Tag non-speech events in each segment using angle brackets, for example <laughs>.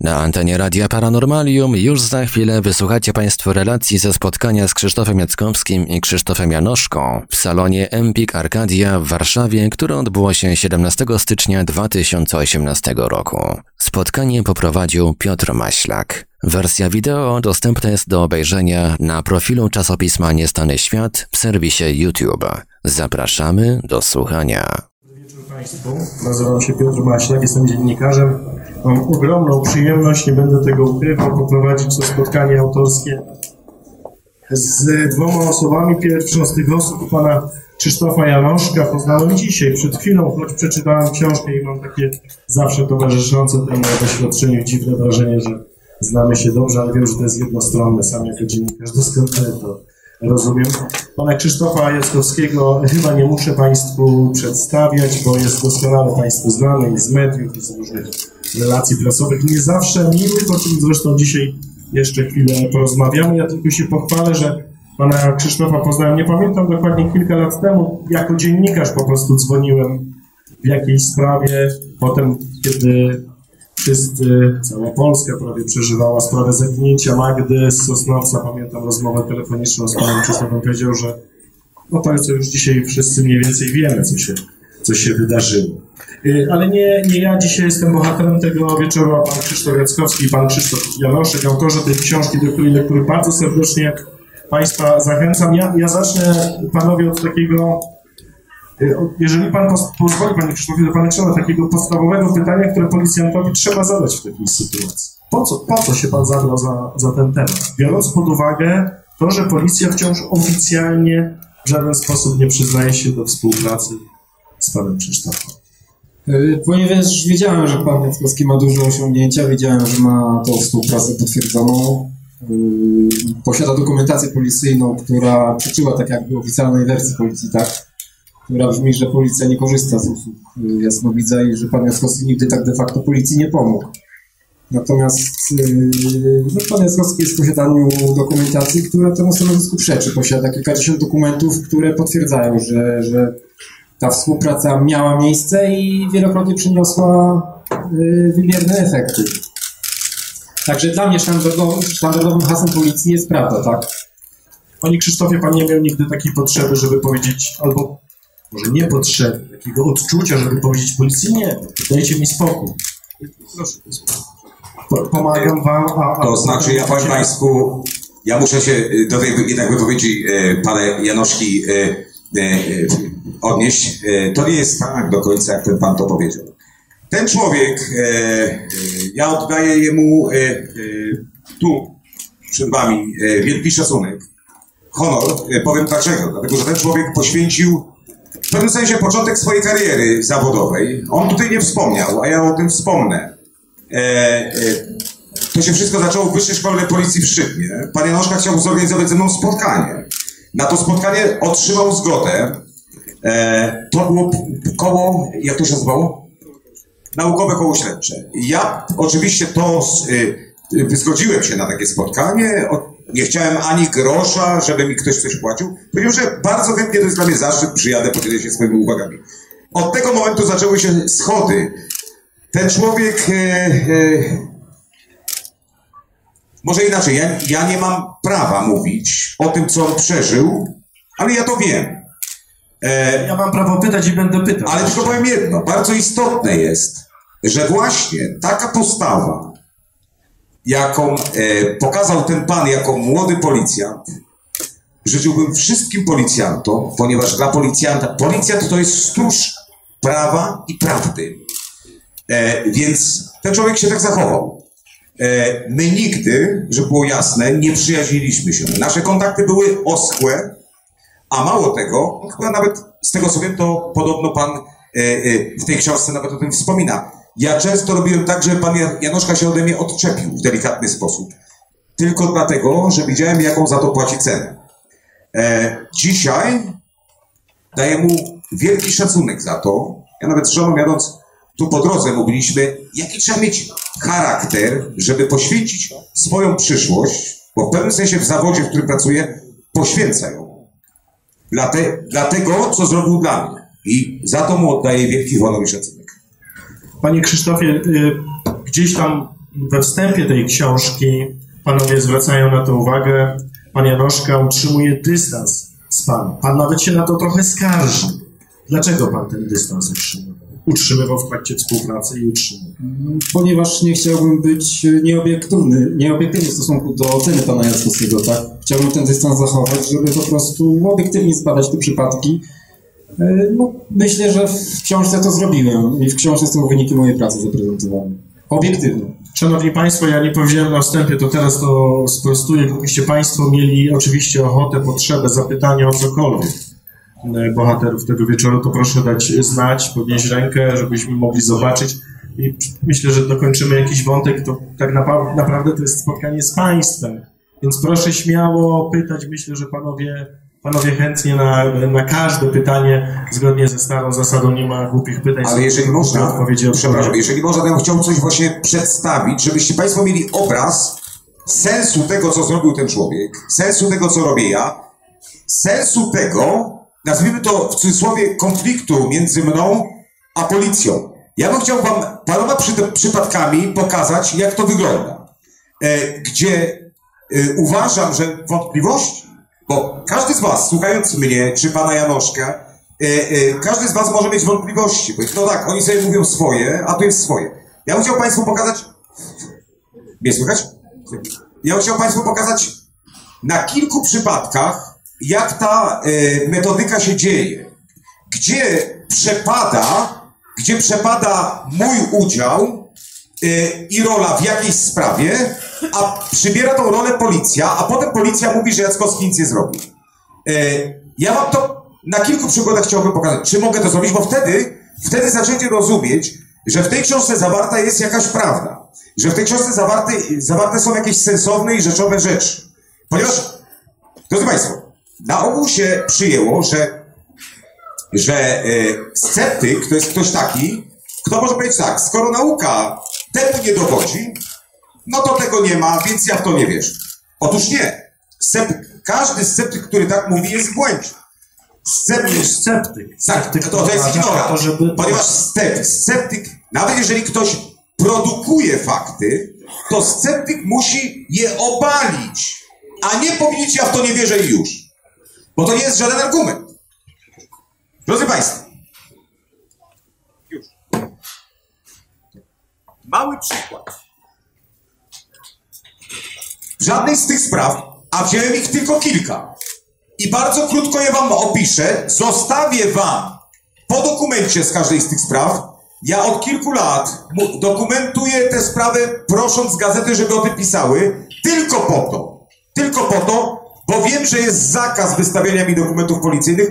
Na antenie Radia Paranormalium już za chwilę wysłuchacie Państwo relacji ze spotkania z Krzysztofem Jackowskim i Krzysztofem Janoszką w salonie Empik Arcadia w Warszawie, które odbyło się 17 stycznia 2018 roku. Spotkanie poprowadził Piotr Maślak. Wersja wideo dostępna jest do obejrzenia na profilu czasopisma Niestany Świat w serwisie YouTube. Zapraszamy do słuchania. Dobry wieczór Państwu. Nazywam się Piotr Maślak, jestem dziennikarzem. Mam ogromną przyjemność, nie będę tego ukrywał, poprowadzić to spotkanie autorskie z dwoma osobami. Pierwszą z tych osób, pana Krzysztofa Janoszka, poznałem dzisiaj, przed chwilą, choć przeczytałem książkę i mam takie zawsze towarzyszące temu doświadczeniu dziwne wrażenie, że znamy się dobrze, ale wiem, że to jest jednostronne. Sam jako dziennikarz doskonale to rozumiem. Pana Krzysztofa Jackowskiego chyba nie muszę Państwu przedstawiać, bo jest doskonale Państwu znany i z mediów, i z różnych relacji prasowych. Nie zawsze miły, o czym zresztą dzisiaj jeszcze chwilę porozmawiamy. Ja tylko się pochwalę, że pana Krzysztofa poznałem, nie pamiętam dokładnie, kilka lat temu. Jako dziennikarz po prostu dzwoniłem w jakiejś sprawie. Potem, kiedy wszyscy, cała Polska prawie przeżywała sprawę zaginięcia Magdy z Sosnowca, pamiętam rozmowę telefoniczną z panem Krzysztofem, powiedział, że no to co już dzisiaj wszyscy mniej więcej wiemy, co się, co się wydarzyło. Y, Ale nie, nie ja dzisiaj jestem bohaterem tego wieczoru, a pan Krzysztof Jackowski pan Krzysztof Janoszek, autorzy tej książki, do której bardzo serdecznie Państwa zachęcam. Ja, ja zacznę panowie od takiego, y, jeżeli pan pozwoli, panie Krzysztofie, to pana trzeba takiego podstawowego pytania, które policjantowi trzeba zadać w takiej sytuacji. Po co, po co się pan zabrał za, za ten temat? Biorąc pod uwagę to, że policja wciąż oficjalnie w żaden sposób nie przyznaje się do współpracy panem Krzysztofem. Y, Ponieważ wiedziałem, że pan Jackowski ma duże osiągnięcia, wiedziałem, że ma tą współpracę potwierdzoną. Yy, Posiada dokumentację policyjną, która przeczyła tak jakby oficjalnej wersji policji, tak? Która brzmi, że policja nie korzysta z usług yy, jasnowidza i że pan Jackowski nigdy tak de facto policji nie pomógł. Natomiast no, pan Jackowski jest w posiadaniu dokumentacji, która temu stanowisku przeczy. Posiada kilkadziesiąt dokumentów, które potwierdzają, że, że ta współpraca miała miejsce i wielokrotnie przyniosła y, wymierne efekty. Także dla mnie standardowym, standardowym hasłem policji jest prawda, tak? Panie Krzysztofie, pan nie miał nigdy takiej potrzeby, żeby powiedzieć, albo może nie potrzeby, takiego odczucia, żeby powiedzieć policji, nie, dajcie mi spokój. Proszę, po- pomagam wam, a... a To znaczy, ja powiem Państwu, ja muszę się y, do tej jednak wypowiedzi e, pana Janoszki e, e, odnieść. E, To nie jest tak do końca, jak ten pan to powiedział. Ten człowiek, e, e, ja oddaję jemu tu, przed wami, wielki szacunek, honor. Powiem dlaczego. Dlatego, że ten człowiek poświęcił w pewnym sensie początek swojej kariery zawodowej. On tutaj nie wspomniał, a ja o tym wspomnę. To się wszystko zaczęło w Wyższej Szkole Policji w Szczytnie. Pan Janoszka chciał zorganizować ze mną spotkanie. Na to spotkanie otrzymał zgodę. E, to p- koło, jak to się nazywało? Naukowe koło śledcze. Ja oczywiście to y, y, zgodziłem się na takie spotkanie. Nie chciałem ani grosza, żeby mi ktoś coś płacił. Powiedział, że bardzo chętnie to jest dla mnie zaszczyt, przyjadę, podzielę się swoimi uwagami. Od tego momentu zaczęły się schody. Ten człowiek e, e, może inaczej, ja, ja nie mam prawa mówić o tym, co on przeżył, ale ja to wiem. E, Ja mam prawo pytać i będę pytał. ale tylko powiem jedno, bardzo istotne jest, że właśnie taka postawa, jaką e, pokazał ten pan jako młody policjant, życzyłbym wszystkim policjantom, ponieważ dla policjanta, policjant to jest stróż prawa i prawdy. E, więc ten człowiek się tak zachował. E, my nigdy, żeby było jasne, nie przyjaźniliśmy się. Nasze kontakty były oschłe, a mało tego, chyba nawet z tego co wiem, to podobno pan e, e, w tej książce nawet o tym wspomina. Ja często robiłem tak, że pan Jan- Janoszka się ode mnie odczepił w delikatny sposób. Tylko dlatego, że widziałem, jaką za to płaci cenę. E, dzisiaj daję mu wielki szacunek za to. Ja nawet z żoną jadąc tu po drodze mówiliśmy, jaki trzeba mieć charakter, żeby poświęcić swoją przyszłość, bo w pewnym sensie w zawodzie, w którym pracuję, poświęca ją. Dla, te, dla tego, co zrobił dla mnie. I za to mu oddaję wielki honor i szacunek. Panie Krzysztofie, y, gdzieś tam we wstępie tej książki panowie zwracają na to uwagę. Pan Janoszka utrzymuje dystans z panem. Pan nawet się na to trochę skarży. Dlaczego pan ten dystans utrzymywał? Utrzymywał w trakcie współpracy i utrzymywał. Ponieważ nie chciałbym być nieobiektywny, nieobiektywny w stosunku do oceny pana Jackowskiego, tak? Chciałbym ten dystans zachować, żeby po prostu obiektywnie zbadać te przypadki. E, No, myślę, że w książce to zrobiłem i w książce są wyniki mojej pracy zaprezentowane. Obiektywnie. Szanowni Państwo, ja nie powiedziałem na wstępie, to teraz to sprostuję. Gdybyście Państwo mieli oczywiście ochotę, potrzebę, zapytania o cokolwiek e, bohaterów tego wieczoru, to proszę dać znać, podnieść rękę, żebyśmy mogli zobaczyć. I myślę, że dokończymy jakiś wątek. To tak naprawdę to jest spotkanie z Państwem. Więc proszę śmiało pytać. Myślę, że Panowie, panowie chętnie na, na każde pytanie, zgodnie ze starą zasadą, nie ma głupich pytań. Ale jeżeli można, odpowiedzi przepraszam, jeżeli można, to ja bym chciał coś właśnie przedstawić, żebyście Państwo mieli obraz sensu tego, co zrobił ten człowiek, sensu tego, co robię ja, sensu tego, nazwijmy to w cudzysłowie, konfliktu między mną a policją. Ja bym chciał Wam paroma przy, przypadkami pokazać, jak to wygląda. E, gdzie e, uważam, że wątpliwości, bo każdy z Was, słuchając mnie, czy Pana Janoszka, e, e, każdy z Was może mieć wątpliwości. Bo, no tak, oni sobie mówią swoje, a to jest swoje. Ja bym chciał Państwu pokazać. Mnie słychać? Ja bym chciał Państwu pokazać na kilku przypadkach, jak ta e, metodyka się dzieje. Gdzie przepada, gdzie przepada mój udział e, i rola w jakiejś sprawie, a przybiera tą rolę policja, a potem policja mówi, że Jackowski nic nie zrobił. E, ja wam to na kilku przykładach chciałbym pokazać. Czy mogę to zrobić? Bo wtedy, wtedy zaczniecie rozumieć, że w tej książce zawarta jest jakaś prawda. Że w tej książce zawarte, zawarte są jakieś sensowne i rzeczowe rzeczy. Ponieważ, drodzy Państwo, na ogół się przyjęło, że, że e, sceptyk to jest ktoś taki, kto może powiedzieć tak, skoro nauka temu nie dowodzi, no to tego nie ma, więc ja w to nie wierzę. Otóż nie. Sceptyk, każdy sceptyk, który tak mówi, jest w błędzie. Sceptyk, Sceptyk. tak, to, to jest żeby- Ponieważ sceptyk, sceptyk, nawet jeżeli ktoś produkuje fakty, to sceptyk musi je obalić, a nie powiedzieć, ja w to nie wierzę i już. Bo to nie jest żaden argument. Drodzy Państwo, już. Mały przykład. W żadnej z tych spraw, a wziąłem ich tylko kilka, i bardzo krótko je wam opiszę. Zostawię wam po dokumencie z każdej z tych spraw. Ja od kilku lat dokumentuję tę sprawę, prosząc gazety, żeby o tym pisały, tylko po to, tylko po to, bo wiem, że jest zakaz wystawiania mi dokumentów policyjnych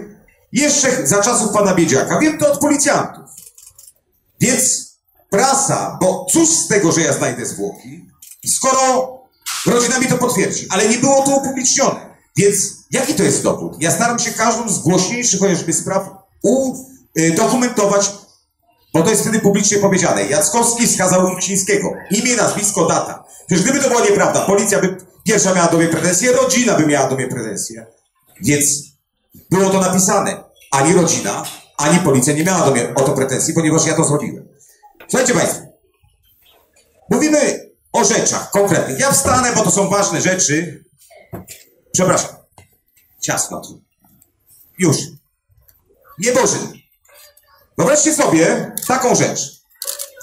jeszcze za czasów pana Biedziaka. Wiem to od policjantów. Więc prasa, bo cóż z tego, że ja znajdę zwłoki, skoro rodzina mi to potwierdzi, ale nie było to upublicznione. Więc jaki to jest dowód? Ja staram się każdą z głośniejszych chociażby spraw udokumentować, bo to jest wtedy publicznie powiedziane. Jackowski skazał Ksińskiego. Imię, nazwisko, data. Przecież gdyby to była nieprawda, policja by pierwsza miała do mnie pretensje, rodzina by miała do mnie pretensje. Więc było to napisane. Ani rodzina, ani policja nie miała do mnie o to pretensji, ponieważ ja to zrobiłem. Słuchajcie Państwo. Mówimy o rzeczach konkretnych. Ja wstanę, bo to są ważne rzeczy. Przepraszam. Ciasno tu. Już. Niebożyn. Wyobraźcie sobie taką rzecz.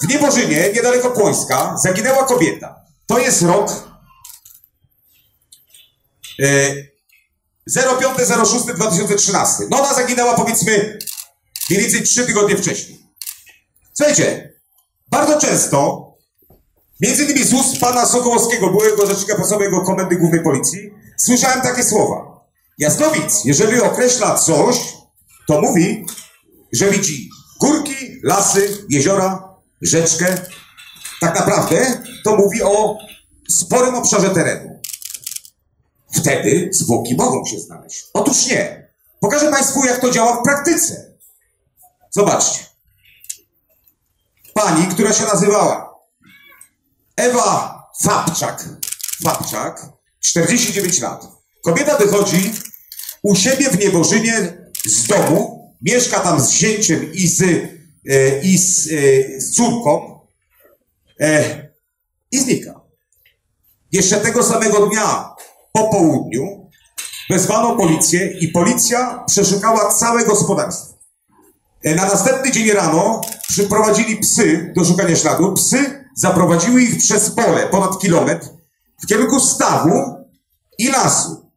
W Niebożynie, niedaleko Płońska, zaginęła kobieta. To jest rok 05.06.2013. No ona zaginęła powiedzmy mniej więcej trzy tygodnie wcześniej. Słuchajcie, bardzo często, między innymi z ust pana Sokołowskiego, byłego rzecznika prasowego Komendy Głównej Policji, słyszałem takie słowa. Jasnowic, jeżeli określa coś, to mówi, że widzi górki, lasy, jeziora, rzeczkę. Tak naprawdę to mówi o sporym obszarze terenu. Wtedy zwłoki mogą się znaleźć. Otóż nie. Pokażę Państwu, jak to działa w praktyce. Zobaczcie. Pani, która się nazywała Ewa Fabczak. Fabczak, 49 lat. Kobieta wychodzi u siebie w Niebożynie z domu, mieszka tam z zięciem i z, e, i z, e, z córką. E, i znika. Jeszcze tego samego dnia po południu wezwano policję i policja przeszukała całe gospodarstwo. E, Na następny dzień rano przyprowadzili psy do szukania śladu. Psy zaprowadziły ich przez pole ponad kilometr w kierunku stawu i lasu.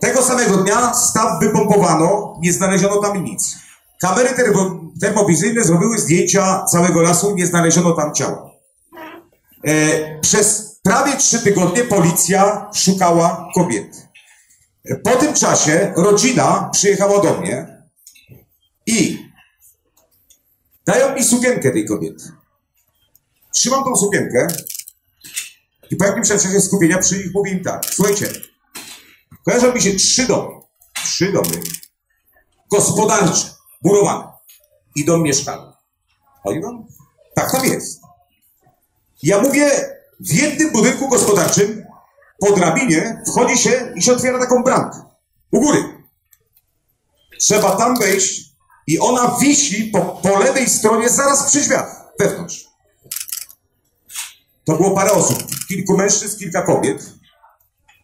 Tego samego dnia staw wypompowano, nie znaleziono tam nic. Kamery termo, termowizyjne zrobiły zdjęcia całego lasu, nie znaleziono tam ciała. E, przez prawie trzy tygodnie policja szukała kobiety. Po tym czasie rodzina przyjechała do mnie i dają mi sukienkę tej kobiety. Trzymam tą sukienkę i po jakimś czasie skupienia przy nich mówię im tak, słuchajcie, kojarzą mi się trzy domy, trzy domy gospodarcze, murowane i dom mieszkalny. Oni mówią, tak tam jest. Ja mówię, w jednym budynku gospodarczym po drabinie wchodzi się i się otwiera taką bramkę. U góry. Trzeba tam wejść i ona wisi po, po lewej stronie zaraz przy drzwiach, wewnątrz. To było parę osób, kilku mężczyzn, kilka kobiet.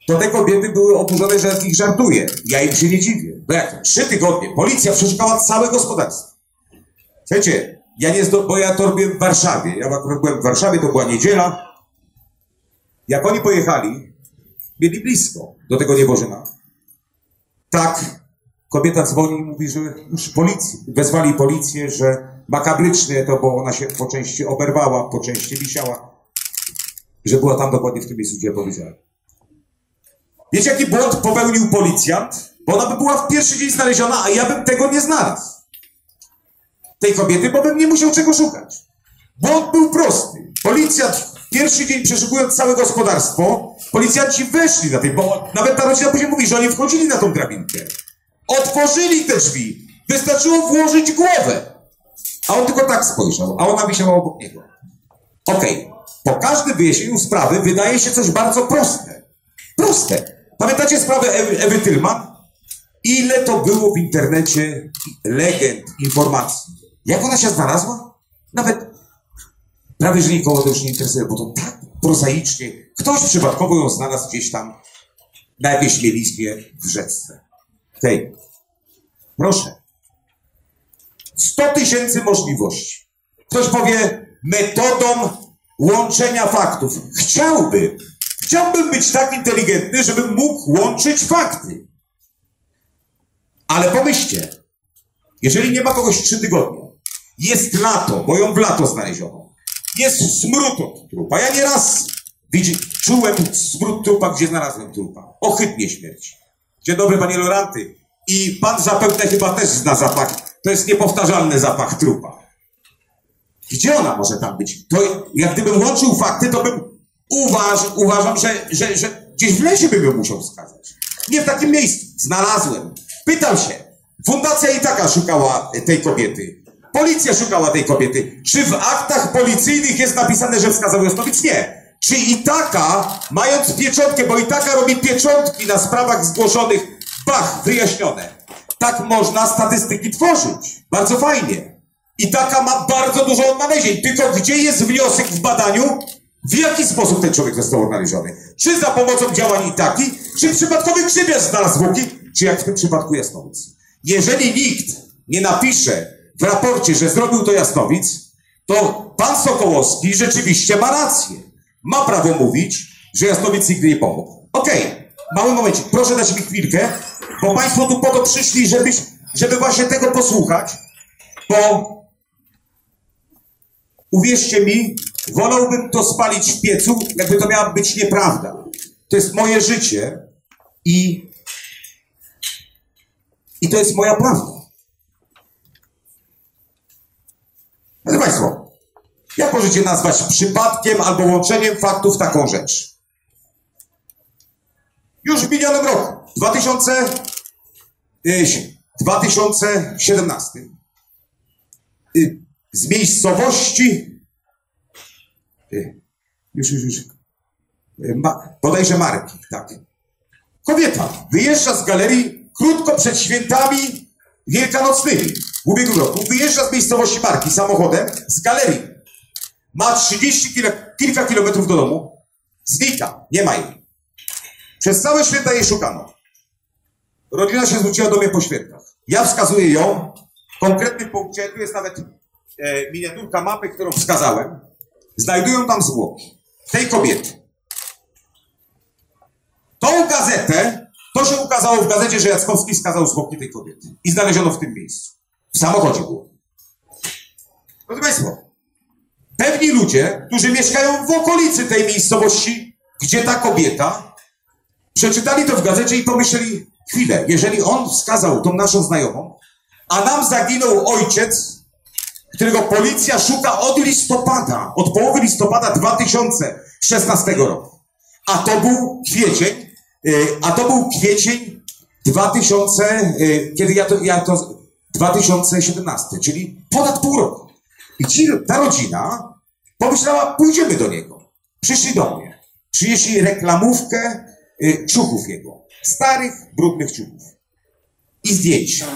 To te kobiety były oburzone, że z nich żartuje. Ja im się nie dziwię. Bo jak? Trzy tygodnie. Policja przeszukała całe gospodarstwo. Słuchajcie, ja nie zdo... bo ja to robiłem w Warszawie. Ja akurat byłem w Warszawie, to była niedziela. Jak oni pojechali, mieli blisko do tego Niewożyna. Tak, kobieta dzwoni i mówi, że już policji, wezwali policję, że makabryczne to, bo ona się po części oberwała, po części wisiała, że była tam dokładnie w tym miejscu, gdzie ja powiedziałem. Wiecie, jaki błąd popełnił policjant? Bo ona by była w pierwszy dzień znaleziona, a ja bym tego nie znalazł. Tej kobiety, bo bym nie musiał czego szukać. Błąd był prosty. Policjant pierwszy dzień przeszukując całe gospodarstwo, policjanci weszli na tej, bo nawet ta rodzina później mówi, że oni wchodzili na tą drabinkę. Otworzyli te drzwi. Wystarczyło włożyć głowę. A on tylko tak spojrzał, a ona wisiała obok niego. Okej, po każdym wyjaśnieniu sprawy wydaje się coś bardzo proste. Proste. Pamiętacie sprawę Ewy, Ewy Tylman? Ile to było w internecie legend, informacji. Jak ona się znalazła? Nawet prawie, że nikogo to już nie interesuje, bo to tak prozaicznie. Ktoś przypadkowo ją znalazł gdzieś tam na jakiejś mieliźnie w rzece. Hej, proszę. 100 tysięcy możliwości. Ktoś powie metodą łączenia faktów. Chciałbym, chciałbym być tak inteligentny, żebym mógł łączyć fakty. Ale pomyślcie, jeżeli nie ma kogoś trzy tygodnie, jest lato, bo ją w lato znaleziono, jest smród od trupa. Ja nieraz czułem smród trupa, gdzie znalazłem trupa. Ohydnie śmierć. Dzień dobry, panie Loranty. I pan zapewne chyba też zna zapach. To jest niepowtarzalny zapach trupa. Gdzie ona może tam być? To jak gdybym łączył fakty, to bym uważ, uważam, że, że, że gdzieś w lesie bym ją musiał wskazać. Nie w takim miejscu. Znalazłem. Pytam się. Fundacja i taka szukała tej kobiety. Policja szukała tej kobiety. Czy w aktach policyjnych jest napisane, że wskazał Jasnowic? Nie. Czy i taka, mając pieczątkę, bo i taka robi pieczątki na sprawach zgłoszonych, bach, wyjaśnione. Tak można statystyki tworzyć. Bardzo fajnie. I taka ma bardzo dużo odnalezień. Tylko gdzie jest wniosek w badaniu? W jaki sposób ten człowiek został odnaleziony? Czy za pomocą działań i taki, czy przypadkowy grzybiarz znalazł zwłoki, czy jak w tym przypadku Jasnowic? Jeżeli nikt nie napisze w raporcie, że zrobił to Jasnowic, to pan Sokołowski rzeczywiście ma rację. Ma prawo mówić, że Jasnowic nigdy nie pomógł. Okej, mały momencik, proszę dać mi chwilkę, bo państwo tu po to przyszli, żebyś, żeby właśnie tego posłuchać, bo uwierzcie mi, wolałbym to spalić w piecu, jakby to miała być nieprawda. To jest moje życie i, i to jest moja prawda. Drodzy Państwo, jak możecie nazwać przypadkiem albo łączeniem faktów taką rzecz? Już w minionym roku, 2000, y, 2017, y, z miejscowości, y, już, już, już, y, ma, bodajże Marki, tak. Kobieta wyjeżdża z galerii krótko przed świętami wielkanocnymi w ubiegłym roku. Wyjeżdża z miejscowości Marki samochodem z galerii. Ma 30 kilo, kilka kilometrów do domu. Znika, nie ma jej. Przez całe święta jej szukano. Rodzina się zwróciła do mnie po świętach. Ja wskazuję ją w konkretnym punkcie, tu jest nawet e, miniaturka mapy, którą wskazałem. Znajdują tam zwłoki tej kobiety. Tą gazetę, to się ukazało w gazecie, że Jackowski skazał zwłoki tej kobiety. I znaleziono w tym miejscu. W samochodzie było. Proszę Państwa, pewni ludzie, którzy mieszkają w okolicy tej miejscowości, gdzie ta kobieta, przeczytali to w gazecie i pomyśleli, chwilę, jeżeli on wskazał tą naszą znajomą, a nam zaginął ojciec, którego policja szuka od listopada, od połowy listopada 2016 roku. A to był kwiecień, y, a to był kwiecień 2000, y, kiedy ja to, ja to 2017, czyli ponad pół roku. I ci, ta rodzina pomyślała, pójdziemy do niego. Przyszli do mnie. Przynieśli reklamówkę y, ciuchów jego. Starych, brudnych ciuchów. I zdjęcia.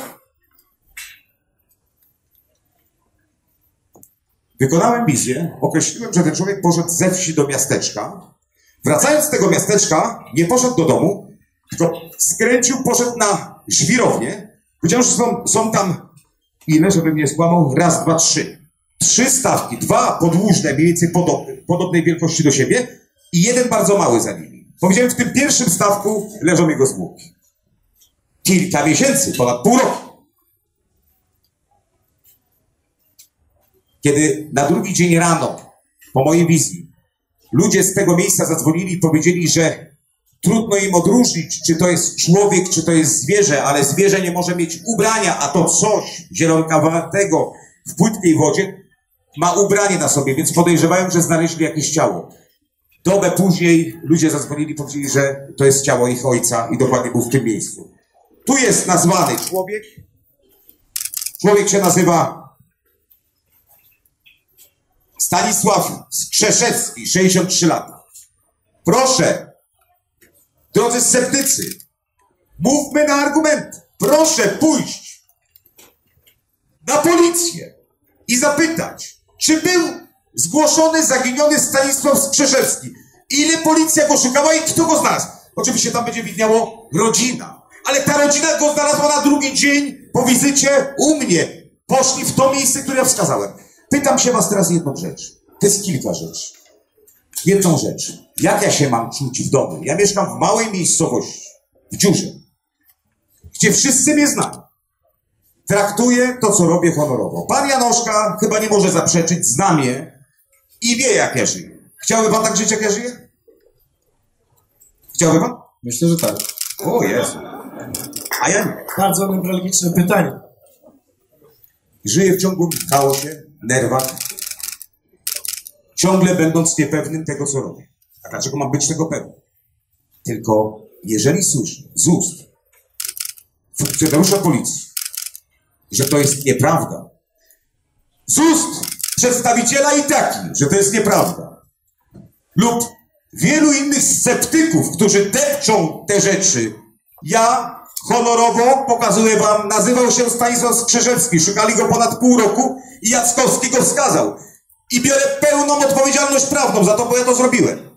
Wykonałem wizję, określiłem, że ten człowiek poszedł ze wsi do miasteczka. Wracając z tego miasteczka, nie poszedł do domu, tylko skręcił, poszedł na żwirownię. Że są, są tam ile, żeby mnie skłamał? Raz, dwa, trzy. Trzy stawki, dwa podłużne, mniej więcej podobne, podobnej wielkości do siebie i jeden bardzo mały za nimi. Powiedziałem, w tym pierwszym stawku leżą jego zwłoki. Kilka miesięcy, ponad pół roku. Kiedy na drugi dzień rano, po mojej wizji, ludzie z tego miejsca zadzwonili i powiedzieli, że trudno im odróżnić, czy to jest człowiek, czy to jest zwierzę, ale zwierzę nie może mieć ubrania, a to coś zielonkawatego w płytkiej wodzie ma ubranie na sobie, więc podejrzewają, że znaleźli jakieś ciało. Dobę później ludzie zadzwonili powiedzieli, że to jest ciało ich ojca i dokładnie był w tym miejscu. Tu jest nazwany człowiek. Człowiek się nazywa Stanisław Skrzeszewski, 63 lata. Proszę, drodzy sceptycy, mówmy na argument. Proszę pójść na policję i zapytać, czy był zgłoszony zaginiony Stanisław Skrzeszewski. Ile policja go szukała i kto go znalazł? Oczywiście tam będzie widniało rodzina. Ale ta rodzina go znalazła na drugi dzień po wizycie u mnie. Poszli w to miejsce, które ja wskazałem. Pytam się was teraz jedną rzecz. To jest kilka rzeczy. Jedną rzecz. Jak ja się mam czuć w domu? Ja mieszkam w małej miejscowości, w dziurze, gdzie wszyscy mnie znają. Traktuję to, co robię honorowo. Pan Janoszka chyba nie może zaprzeczyć, zna mnie i wie, jak ja żyję. Chciałby pan tak żyć, jak ja żyję? Chciałby pan? Myślę, że tak. O Jezu. A ja nie. Bardzo newralgiczne pytanie. Żyję w ciągłym chaosie, nerwach, ciągle będąc niepewnym tego, co robię. A dlaczego mam być tego pewny? Tylko jeżeli słyszę z ust funkcjonariusza policji, że to jest nieprawda, z ust przedstawiciela i taki, że to jest nieprawda, lub wielu innych sceptyków, którzy depczą te rzeczy, ja honorowo pokazuję wam, nazywał się Stanisław Skrzyżewski, szukali go ponad pół roku i Jackowski go wskazał. I biorę pełną odpowiedzialność prawną za to, bo ja to zrobiłem.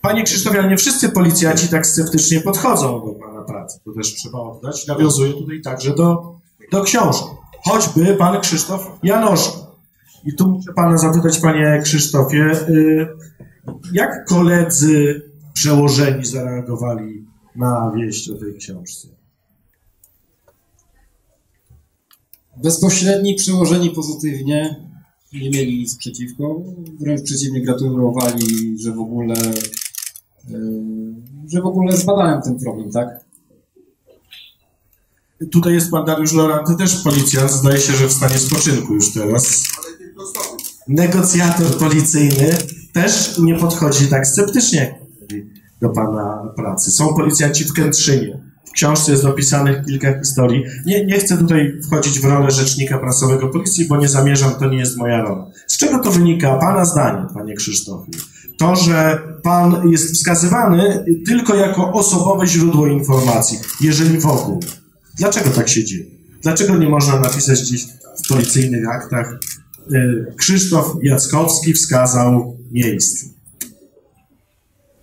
Panie Krzysztofie, nie wszyscy policjanci tak sceptycznie podchodzą do Pana pracy. To też trzeba oddać. Nawiązuję tutaj także do, do książek. Choćby Pan Krzysztof Janoszko. I tu muszę Pana zapytać, Panie Krzysztofie, y, jak koledzy przełożeni zareagowali na wieść o tej książce? Bezpośredni przełożeni pozytywnie nie mieli nic przeciwko. Wręcz przeciwnie, gratulowali, że w ogóle że w ogóle zbadałem ten problem, tak? Tutaj jest Pan Dariusz Loranty, też policjant, zdaje się, że w stanie spoczynku już teraz. Negocjator policyjny też nie podchodzi tak sceptycznie do Pana pracy. Są policjanci w Kętrzynie. W książce jest opisanych kilka historii. Nie, nie chcę tutaj wchodzić w rolę rzecznika prasowego policji, bo nie zamierzam, to nie jest moja rola. Z czego to wynika, Pana zdanie, Panie Krzysztofie? To, że Pan jest wskazywany tylko jako osobowe źródło informacji, jeżeli w ogóle. Dlaczego tak się dzieje? Dlaczego nie można napisać gdzieś w policyjnych aktach y, Krzysztof Jackowski wskazał miejsce?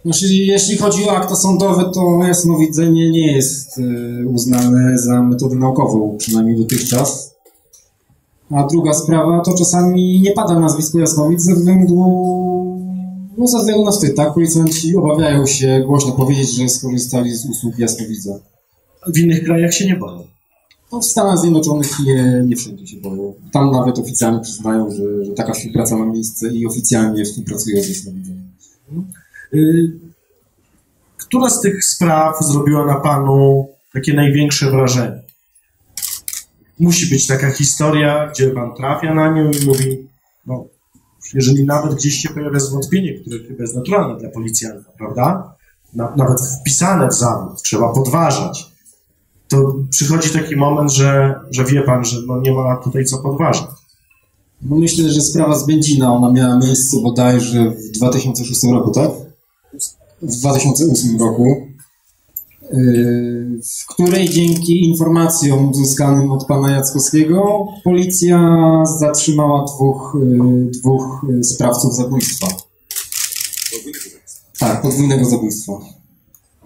Znaczy, jeśli chodzi o akta sądowe, to jasnowidzenie nie jest y, uznane za metodę naukową, przynajmniej dotychczas. A druga sprawa, to czasami nie pada nazwisko jasnowidz ze względu, no ze względu na wstyd, tak? Policjanci obawiają się głośno powiedzieć, że skorzystali z usług jasnowidza. W innych krajach się nie boją. No, w Stanach Zjednoczonych nie, nie wszędzie się boją. Tam nawet oficjalnie przyznają, że, że taka współpraca ma miejsce i oficjalnie współpracują z jasnowidzem. Y, Która z tych spraw zrobiła na panu takie największe wrażenie? Musi być taka historia, gdzie pan trafia na nią i mówi, no, jeżeli nawet gdzieś się pojawia zwątpienie, które chyba jest naturalne dla policjanta, prawda? Na, nawet wpisane w zawód, trzeba podważać. To przychodzi taki moment, że, że wie pan, że no nie ma tutaj co podważać. No myślę, że sprawa z Będzina, ona miała miejsce bodajże w 2006 roku, tak? W 2008 roku, w której dzięki informacjom uzyskanym od pana Jackowskiego policja zatrzymała dwóch, yy, dwóch yy, sprawców zabójstwa. Tak, podwójnego zabójstwa.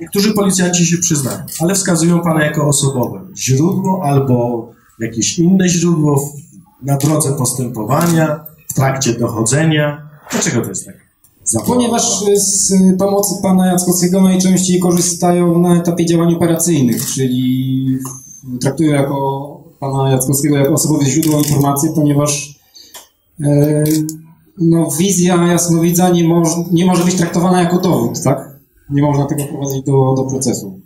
Niektórzy policjanci się przyznają, ale wskazują pana jako osobowe źródło albo jakieś inne źródło na drodze postępowania, w trakcie dochodzenia. Dlaczego to jest tak? Zawodowe? Ponieważ z pomocy pana Jackowskiego najczęściej korzystają na etapie działań operacyjnych, czyli traktują jako pana Jackowskiego jako osobowe źródło informacji, ponieważ e, no, wizja jasnowidza nie, moż, nie może być traktowana jako dowód, tak? Nie można tego prowadzić do, do procesu.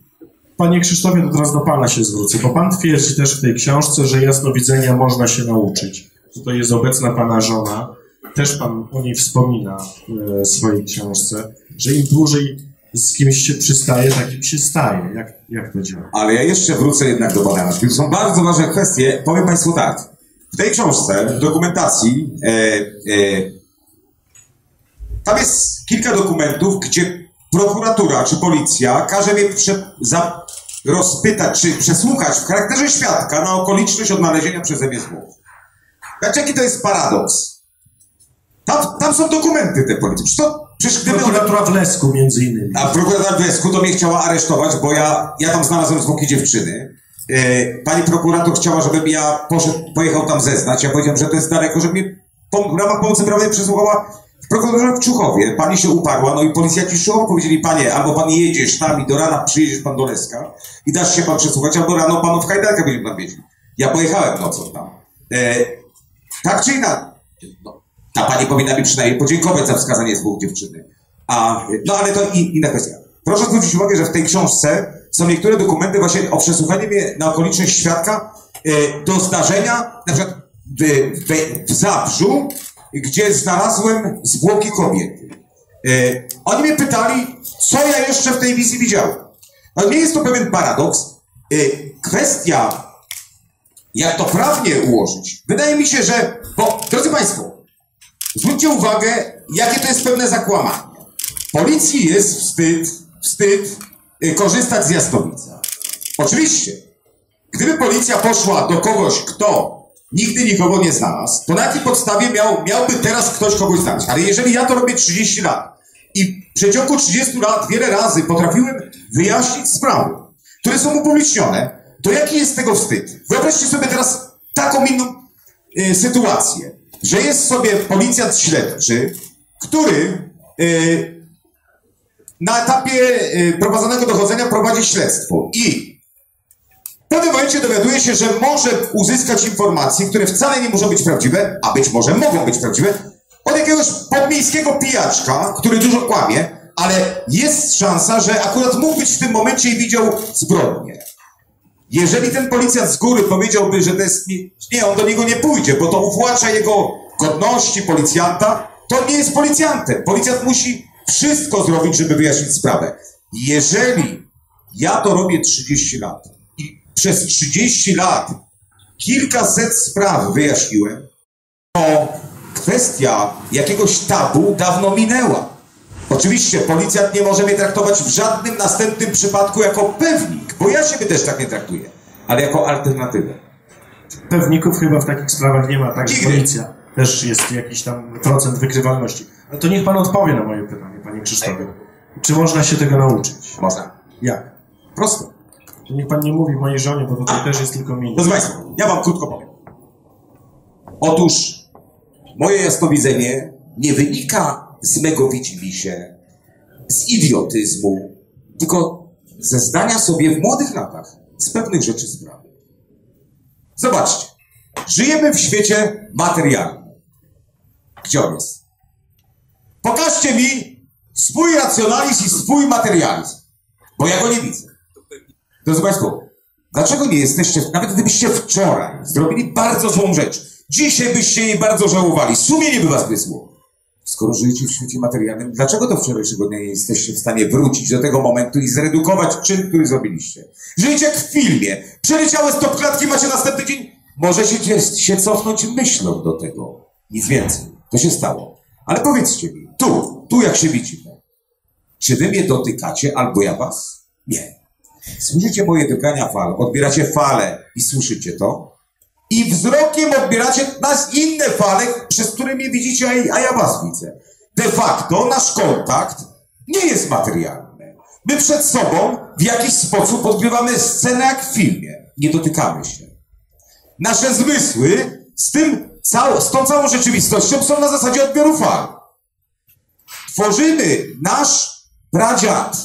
Panie Krzysztofie, to teraz do pana się zwrócę, bo pan twierdzi też w tej książce, że jasnowidzenia można się nauczyć. Tutaj jest obecna pana żona, też pan o niej wspomina e, w swojej książce, że im dłużej z kimś się przystaje, takim się staje. Jak, jak to działa? Ale ja jeszcze wrócę jednak do badania. To są bardzo ważne kwestie. Powiem Państwu tak. W tej książce, w dokumentacji, e, e, tam jest kilka dokumentów, gdzie prokuratura czy policja każe mnie prze, za, rozpytać czy przesłuchać w charakterze świadka na okoliczność odnalezienia przeze mnie zwłok. Znaczy, jaki to jest paradoks? Tam, tam są dokumenty te policji. To, przecież gdyby Prokuratura w Lesku między innymi. a prokurator w Esku to mnie chciała aresztować, bo ja, ja tam znalazłem zwłoki dziewczyny. E, pani prokurator chciała, żebym ja poszedł, pojechał tam zeznać. Ja powiedziałem, że to jest daleko, żeby mnie w ramach pomocy prawnej przesłuchała w prokuraturze w Czuchowie. Pani się uparła, no i policjanci Czuchowa powiedzieli, panie, albo pan jedziesz tam i do rana przyjedziesz pan do Leska i dasz się pan przesłuchać, albo rano panu w kajdankę będziemy tam wiedzieć. Ja pojechałem nocą tam. E, tak czy inaczej. No, ta pani powinna mi przynajmniej podziękować za wskazanie zwłok dziewczyny. A, no ale to i, inna kwestia. Proszę zwrócić uwagę, że w tej książce są niektóre dokumenty właśnie o przesłuchaniu mnie na okoliczność świadka e, do zdarzenia, na przykład w, w, w Zabrzu, gdzie znalazłem zwłoki kobiety. E, oni mnie pytali, co ja jeszcze w tej wizji widziałem. No nie jest to pewien paradoks. E, kwestia jak to prawnie ułożyć? Wydaje mi się, że, bo, drodzy Państwo, zwróćcie uwagę, jakie to jest pewne zakłamanie. Policji jest wstyd, wstyd y, korzystać z jasnowidza. Oczywiście, gdyby policja poszła do kogoś, kto nigdy nikogo nie znalazł, to na jakiej podstawie miał, miałby teraz ktoś kogoś znaleźć? Ale jeżeli ja to robię 30 lat i w przeciągu 30 lat wiele razy potrafiłem wyjaśnić sprawy, które są upublicznione, to jaki jest tego wstyd? Wyobraźcie sobie teraz taką inną y, sytuację, że jest sobie policjant śledczy, który y, na etapie y, prowadzonego dochodzenia prowadzi śledztwo i w pewnym momencie dowiaduje się, że może uzyskać informacje, które wcale nie muszą być prawdziwe, a być może mogą być prawdziwe, od jakiegoś podmiejskiego pijaczka, który dużo kłamie, ale jest szansa, że akurat mógł być w tym momencie i widział zbrodnię. Jeżeli ten policjant z góry powiedziałby, że to jest. Nie, on do niego nie pójdzie, bo to uwłacza jego godności policjanta, to nie jest policjantem. Policjant musi wszystko zrobić, żeby wyjaśnić sprawę. Jeżeli ja to robię 30 lat i przez 30 lat kilkaset spraw wyjaśniłem, to kwestia jakiegoś tabu dawno minęła. Oczywiście policjant nie może mnie traktować w żadnym następnym przypadku jako pewnik, bo ja siebie też tak nie traktuję, ale jako alternatywę. Pewników chyba w takich sprawach nie ma, tak? że Nigdy. Policja też jest jakiś tam procent wykrywalności. Ale to niech pan odpowie na moje pytanie, panie Krzysztofie. Czy można się tego nauczyć? Można. Jak? Prosto. To niech pan nie mówi mojej żonie, bo tutaj też jest tylko minut. Proszę Państwa, ja Wam krótko powiem. Otóż moje jasnowidzenie nie wynika z mego widzimisię, z idiotyzmu, tylko ze zdania sobie w młodych latach z pewnych rzeczy sprawy. Zobaczcie, żyjemy w świecie materialnym. Gdzie on jest? Pokażcie mi swój racjonalizm i swój materializm, bo ja go nie widzę. Drodzy Państwo, dlaczego nie jesteście, nawet gdybyście wczoraj zrobili bardzo złą rzecz, dzisiaj byście jej bardzo żałowali, sumienie by was wysło. Skoro żyjecie w świecie materialnym, dlaczego do wczorajszego dnia nie jesteście w stanie wrócić do tego momentu i zredukować czyn, który zrobiliście? Żyjecie jak w filmie. Przeleciałe stop klatki, macie następny dzień. Możecie się cofnąć myślą do tego. Nic więcej. To się stało. Ale powiedzcie mi, tu, tu jak się widzimy, czy wy mnie dotykacie albo ja was? Nie. Słyszycie moje dotykania fal, odbieracie fale i słyszycie to. I wzrokiem odbieracie nas inne fale, przez które mnie widzicie, a, ja was widzę. De facto nasz kontakt nie jest materialny. My przed sobą w jakiś sposób odgrywamy scenę jak w filmie. Nie dotykamy się. Nasze zmysły z, tym, z tą całą rzeczywistością są na zasadzie odbioru fal. Tworzymy nasz pradziad,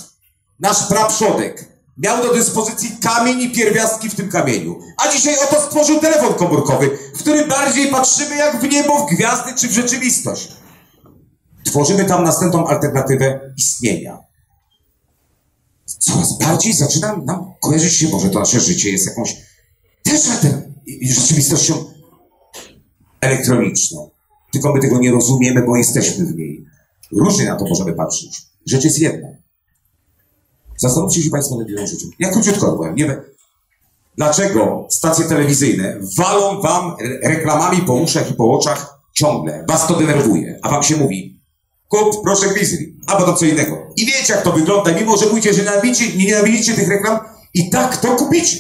nasz praprzodek miał do dyspozycji kamień i pierwiastki w tym kamieniu. A dzisiaj oto stworzył telefon komórkowy, w który bardziej patrzymy jak w niebo, w gwiazdy czy w rzeczywistość. Tworzymy tam następną alternatywę istnienia. Coraz bardziej zaczyna nam kojarzyć się, może to nasze życie jest jakąś też rzeczywistością elektroniczną. Tylko my tego nie rozumiemy, bo jesteśmy w niej. Różnie na to możemy patrzeć. Rzecz jest jedna. Zastanówcie się Państwo nad jedną rzeczą. Ja króciutko powiem. Nie wiem. Dlaczego stacje telewizyjne walą Wam re- reklamami po uszach i po oczach ciągle? Was to denerwuje, a Wam się mówi kup proszę Grizzly, albo to co innego. I wiecie jak to wygląda, mimo że mówicie, że nienawidzicie, nie nienawidzicie tych reklam, i tak to kupicie.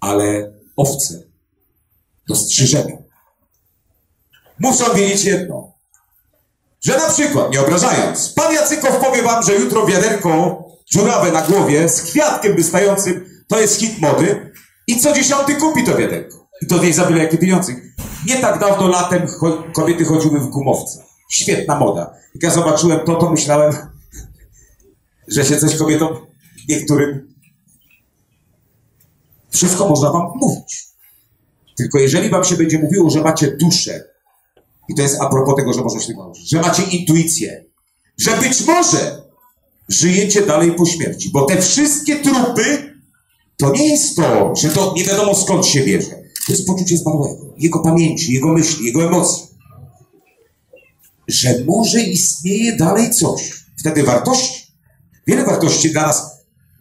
Ale owce dostrzeżenia muszą wiedzieć jedno, że na przykład, nie obrażając, pan Jacykow powie wam, że jutro wiaderko dziurawe na głowie z kwiatkiem wystającym to jest hit mody i co dziesiąty kupi to wiaderko. I to nie za byle jakie pieniądze. Nie tak dawno latem cho- kobiety chodziły w gumowce. Świetna moda. Jak ja zobaczyłem to, to myślałem, <laughs> że się coś kobietom niektórym wszystko można wam mówić. Tylko jeżeli wam się będzie mówiło, że macie duszę, i to jest a propos tego, że można się tego że macie intuicję, że być może żyjecie dalej po śmierci, bo te wszystkie trupy to nie jest to, że to nie wiadomo skąd się bierze. To jest poczucie zmarłego, jego pamięci, jego myśli, jego emocji. Że może istnieje dalej coś. Wtedy wartości, wiele wartości dla nas,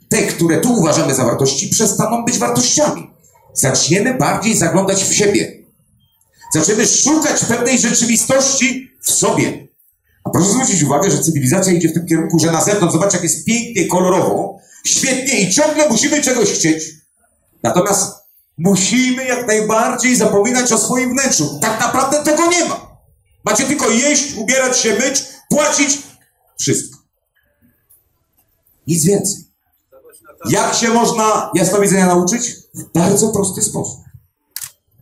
te, które tu uważamy za wartości, przestaną być wartościami. Zaczniemy bardziej zaglądać w siebie. Zaczniemy szukać pewnej rzeczywistości w sobie. A proszę zwrócić uwagę, że cywilizacja idzie w tym kierunku, że na zewnątrz, zobacz jak jest pięknie, kolorowo, świetnie i ciągle musimy czegoś chcieć. Natomiast musimy jak najbardziej zapominać o swoim wnętrzu. Tak naprawdę tego nie ma. Macie tylko jeść, ubierać się, myć, płacić. Wszystko. Nic więcej. Jak się można jasnowidzenia nauczyć? W bardzo prosty sposób.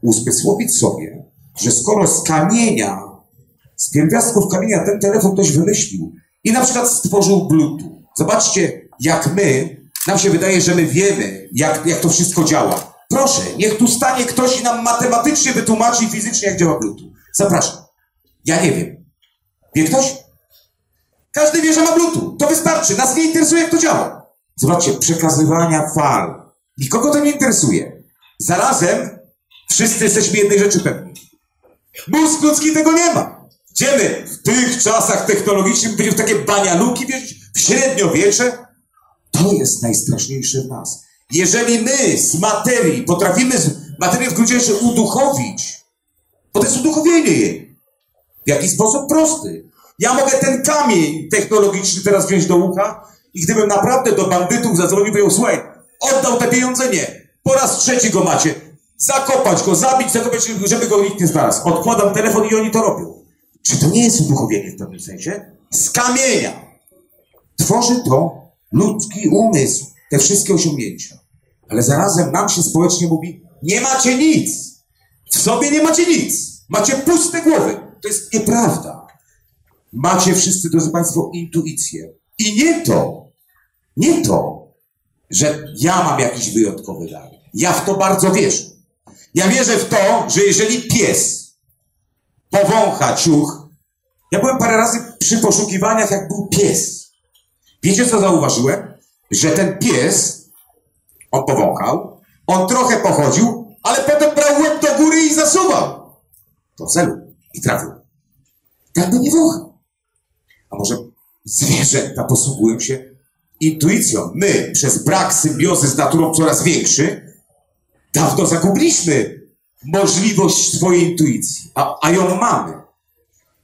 Uzmysłowić sobie, że skoro z kamienia, z pierwiastków kamienia ten telefon ktoś wymyślił i na przykład stworzył Bluetooth. Zobaczcie, jak my, nam się wydaje, że my wiemy, jak, jak to wszystko działa. Proszę, niech tu stanie ktoś i nam matematycznie wytłumaczy fizycznie, jak działa Bluetooth. Zapraszam. Ja nie wiem. Wie ktoś? Każdy wie, że ma Bluetooth. To wystarczy. Nas nie interesuje, jak to działa. Zobaczcie, przekazywania fal. Nikogo to nie interesuje. Zarazem wszyscy jesteśmy jednej rzeczy pewni. Mózg ludzki tego nie ma. Gdzie my w tych czasach technologicznych będziemy w takie banialuki wierzyć? W średniowiecze? To jest najstraszniejsze w nas. Jeżeli my z materii potrafimy z materię w gruncie rzeczy uduchowić, bo to jest uduchowienie jej. W jaki sposób? Prosty. Ja mogę ten kamień technologiczny teraz wziąć do ucha i gdybym naprawdę do bandytów zadzwonił powiedział, słuchaj, oddał te pieniądze? Nie. Po raz trzeci go macie. Zakopać go, zabić, zakopać, żeby go nikt nie znalazł. Odkładam telefon i oni to robią. Czy to nie jest uduchowienie w pewnym sensie? Z kamienia. tworzy to ludzki umysł, te wszystkie osiągnięcia. Ale zarazem nam się społecznie mówi, nie macie nic. W sobie nie macie nic. Macie puste głowy. To jest nieprawda. Macie wszyscy, drodzy Państwo, intuicję. I nie to, nie to, że ja mam jakiś wyjątkowy dar. Ja w to bardzo wierzę. Ja wierzę w to, że jeżeli pies powącha ciuch, ja byłem parę razy przy poszukiwaniach, jak był pies. Wiecie, co zauważyłem? Że ten pies, on powąchał, on trochę pochodził, ale potem brał łeb do góry i zasuwał. Do celu. I trafił. Tak by nie wąchał. A może zwierzęta posługują się intuicją. My, przez brak symbiozy z naturą coraz większy, dawno zagubiliśmy możliwość swojej intuicji, a, a ją mamy.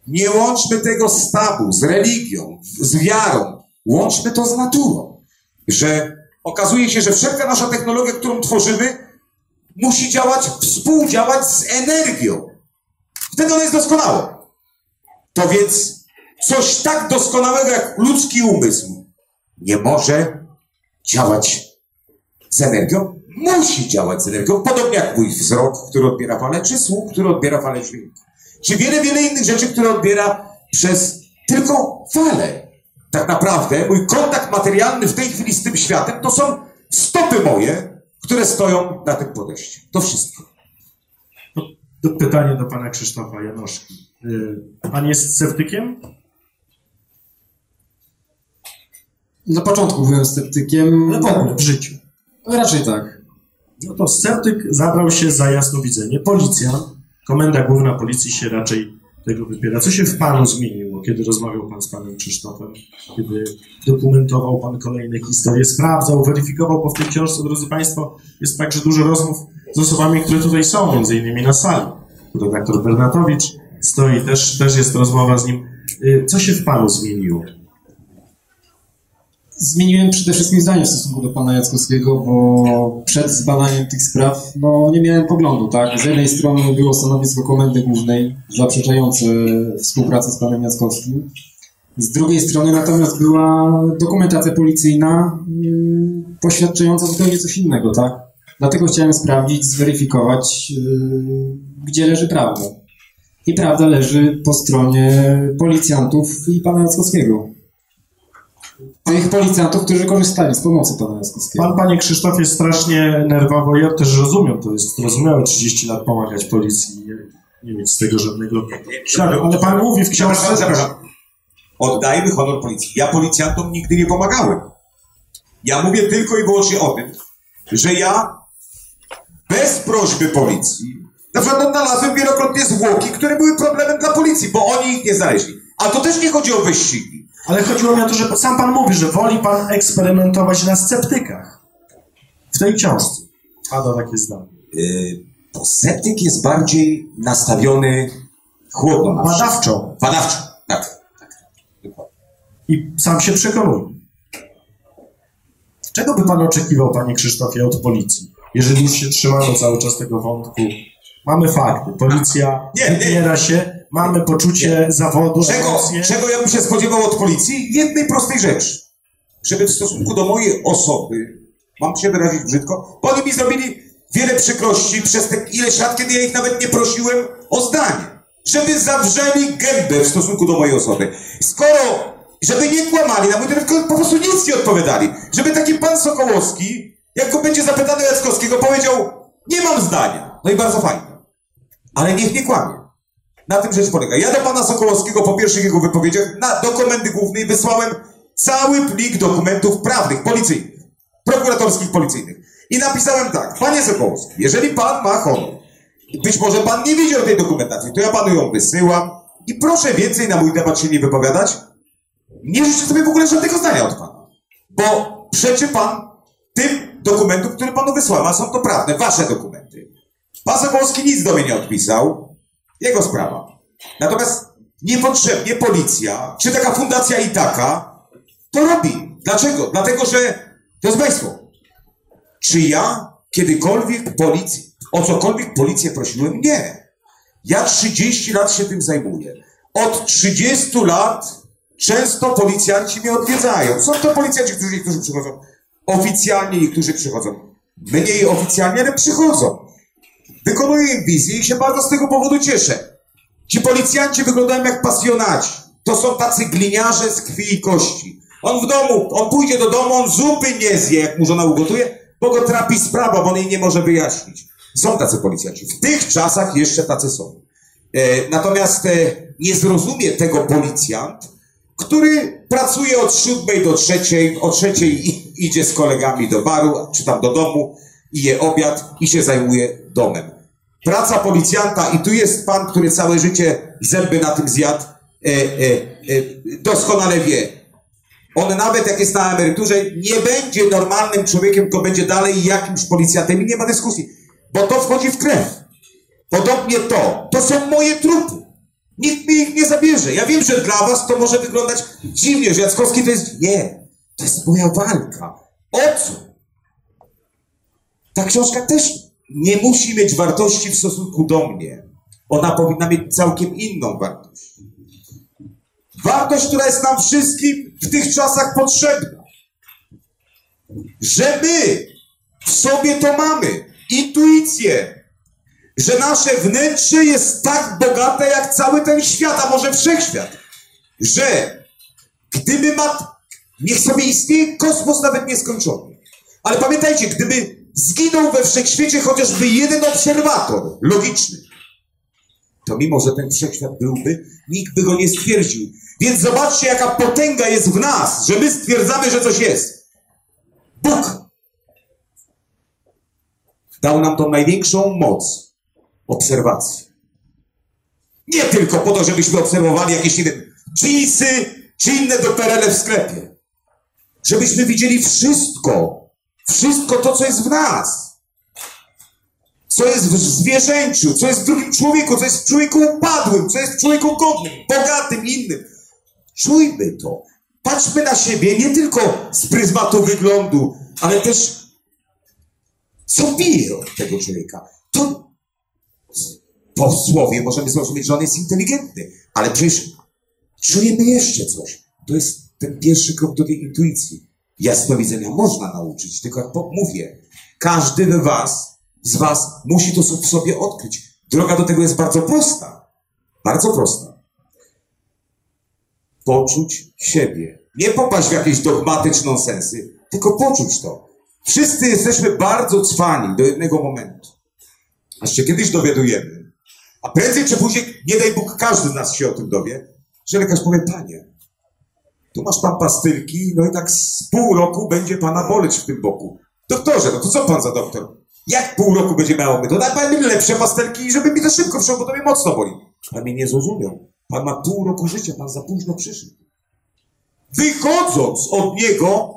Nie łączmy tego z tabu, z religią, z wiarą. Łączmy to z naturą. Że okazuje się, że wszelka nasza technologia, którą tworzymy, musi działać, współdziałać z energią. Wtedy ona jest doskonała. To więc coś tak doskonałego jak ludzki umysł nie może działać z energią, musi działać z energią, podobnie jak mój wzrok, który odbiera falę, czy słuch, który odbiera falę dźwięku. Czy wiele, wiele innych rzeczy, które odbiera przez tylko falę. Tak naprawdę mój kontakt materialny w tej chwili z tym światem to są stopy moje, które stoją na tym podejściu. To wszystko. To pytanie do pana Krzysztofa Janoszki. Y, Pan jest sceptykiem? Na początku byłem sceptykiem. No w życiu. Raczej tak. No to sceptyk zabrał się za jasnowidzenie. Policja, komenda główna policji się raczej tego wybiera. Co się w panu zmieniło, kiedy rozmawiał pan z panem Krzysztofem, kiedy dokumentował pan kolejne historie, sprawdzał, weryfikował, bo w tej książce, drodzy państwo, jest także dużo rozmów z osobami, które tutaj są, między innymi na sali. Redaktor Bernatowicz stoi, też, też jest rozmowa z nim. Y, Co się w panu zmieniło? Zmieniłem przede wszystkim zdanie w stosunku do pana Jackowskiego, bo przed zbadaniem tych spraw no, nie miałem poglądu, tak? Z jednej strony było stanowisko Komendy Głównej zaprzeczające współpracy z panem Jackowskim, z drugiej strony natomiast była dokumentacja policyjna yy, poświadczająca zupełnie coś innego, tak? Dlatego chciałem sprawdzić, zweryfikować, yy, gdzie leży prawda. I prawda leży po stronie policjantów i pana Jackowskiego. Tych policjantów, którzy korzystali z pomocy pana Jaskowskiego. Pan, panie Krzysztofie, strasznie nerwowo, ja też rozumiem, to jest zrozumiałe 30 lat pomagać policji, nie, nie mieć z tego żadnego śladu, ale pan mówi w książce... Przepraszam, przepraszam. Oddajmy honor policji. Ja policjantom nigdy nie pomagałem. Ja mówię tylko i wyłącznie o tym, że ja bez prośby policji, na przykład odnalazłem wielokrotnie zwłoki, które były problemem dla policji, bo oni ich nie znaleźli. A to też nie chodzi o wyścigi. Ale chodziło mi o to, że sam pan mówi, że woli pan eksperymentować na sceptykach. W tej książce. Pada takie zdanie. Yy, bo sceptyk jest bardziej nastawiony chłodno na. Badawczo. Badawczo, tak. tak. Dokładnie. I sam się przekonuje. Czego by pan oczekiwał, panie Krzysztofie, od policji? Jeżeli już się trzymamy cały czas tego wątku. Mamy fakty. Policja Nie, nie. wybiera się, mamy poczucie zawodu, Czego, czego ja bym się spodziewał od policji? Jednej prostej rzeczy. Żeby w stosunku do mojej osoby, mam się wyrazić brzydko, bo oni mi zrobili wiele przykrości przez te ileś lat, kiedy ja ich nawet nie prosiłem o zdanie. Żeby zawrzeli gębę w stosunku do mojej osoby. Skoro, żeby nie kłamali na mój temat, tylko po prostu nic nie odpowiadali. Żeby taki pan Sokołowski, jak go będzie zapytany o Jackowskiego, powiedział, nie mam zdania. No i bardzo fajnie. Ale niech nie kłamie. Na tym rzecz polega. Ja do pana Sokołowskiego po pierwszych jego wypowiedziach na, do komendy głównej wysłałem cały plik dokumentów prawnych, policyjnych, prokuratorskich, policyjnych. I napisałem tak, panie Sokołowski, jeżeli pan ma honor, być może pan nie widział tej dokumentacji, to ja panu ją wysyłam i proszę więcej na mój temat się nie wypowiadać. Nie życzę sobie w ogóle żadnego zdania od pana. Bo przeczy pan tym dokumentów, które panu wysłałem, a są to prawne, wasze dokumenty. Pan Sokołowski nic do mnie nie odpisał. Jego sprawa. Natomiast niepotrzebnie policja, czy taka fundacja i taka, to robi. Dlaczego? Dlatego, że, drodzy Państwo, czy ja kiedykolwiek policji, o cokolwiek policję prosiłem? Nie. Ja 30 lat się tym zajmuję. Od 30 lat Często policjanci mnie odwiedzają. Są to policjanci, którzy niektórzy przychodzą oficjalnie, niektórzy przychodzą mniej oficjalnie, ale przychodzą. Wykonuję wizję i się bardzo z tego powodu cieszę. Ci policjanci wyglądają jak pasjonaci. To są tacy gliniarze z krwi i kości. On w domu, on pójdzie do domu, on zupy nie zje, jak mu żona ugotuje, bo go trapi sprawa, bo on jej nie może wyjaśnić. Są tacy policjanci. W tych czasach jeszcze tacy są. E, natomiast e, nie zrozumie tego policjant, który pracuje od siódmej do trzeciej, o trzeciej idzie z kolegami do baru, czy tam do domu i je obiad i się zajmuje domem. Praca policjanta, i tu jest pan, który całe życie zęby na tym zjadł, e, e, e, doskonale wie. On nawet jak jest na emeryturze, nie będzie normalnym człowiekiem, tylko będzie dalej jakimś policjantem i nie ma dyskusji, bo to wchodzi w krew. Podobnie to. To są moje trupy. Nikt mi ich nie zabierze. Ja wiem, że dla was to może wyglądać dziwnie, że Jackowski to jest... Nie. To jest moja walka. O co? Ta książka też nie musi mieć wartości w stosunku do mnie. Ona powinna mieć całkiem inną wartość. Wartość, która jest nam wszystkim w tych czasach potrzebna. Że my w sobie to mamy. Intuicję. Że nasze wnętrze jest tak bogate jak cały ten świat, a może wszechświat. Że gdyby ma... Niech sobie istnieje kosmos nawet nieskończony. Ale pamiętajcie, gdyby zginął we wszechświecie chociażby jeden obserwator logiczny, to mimo, że ten wszechświat byłby, nikt by go nie stwierdził. Więc zobaczcie, jaka potęga jest w nas, że my stwierdzamy, że coś jest. Bóg dał nam tą największą moc obserwacji. Nie tylko po to, żebyśmy obserwowali jakieś, nie wiem, czy inne doperele w sklepie. Żebyśmy widzieli wszystko. Wszystko to, co jest w nas. Co jest w zwierzęciu, co jest w drugim człowieku, co jest w człowieku upadłym, co jest w człowieku godnym, bogatym, innym. Czujmy to. Patrzmy na siebie nie tylko z pryzmatu wyglądu, ale też co bije od tego człowieka. To po słowie możemy zrozumieć, że on jest inteligentny, ale przecież czujemy jeszcze coś. To jest ten pierwszy krok do tej intuicji. Jasnowidzenia można nauczyć, tylko jak mówię, każdy z was, z was musi to w sobie odkryć. Droga do tego jest bardzo prosta. Bardzo prosta. Poczuć siebie. Nie popaść w jakieś dogmatyczne sensy, tylko poczuć to. Wszyscy jesteśmy bardzo cwani do jednego momentu. Aż się kiedyś dowiadujemy, a prędzej czy później, nie daj Bóg, każdy z nas się o tym dowie, że lekarz powie, panie, tu masz pan pastylki, no i tak z pół roku będzie pana boleć w tym boku. Doktorze, no to co pan za doktor? Jak pół roku będzie miało mnie? To daj pan mi lepsze pastelki, żeby mi to szybko wszło, bo to mnie mocno boli. Pan mnie nie zrozumiał. Pan ma pół roku życia, pan za późno przyszedł. Wychodząc od niego,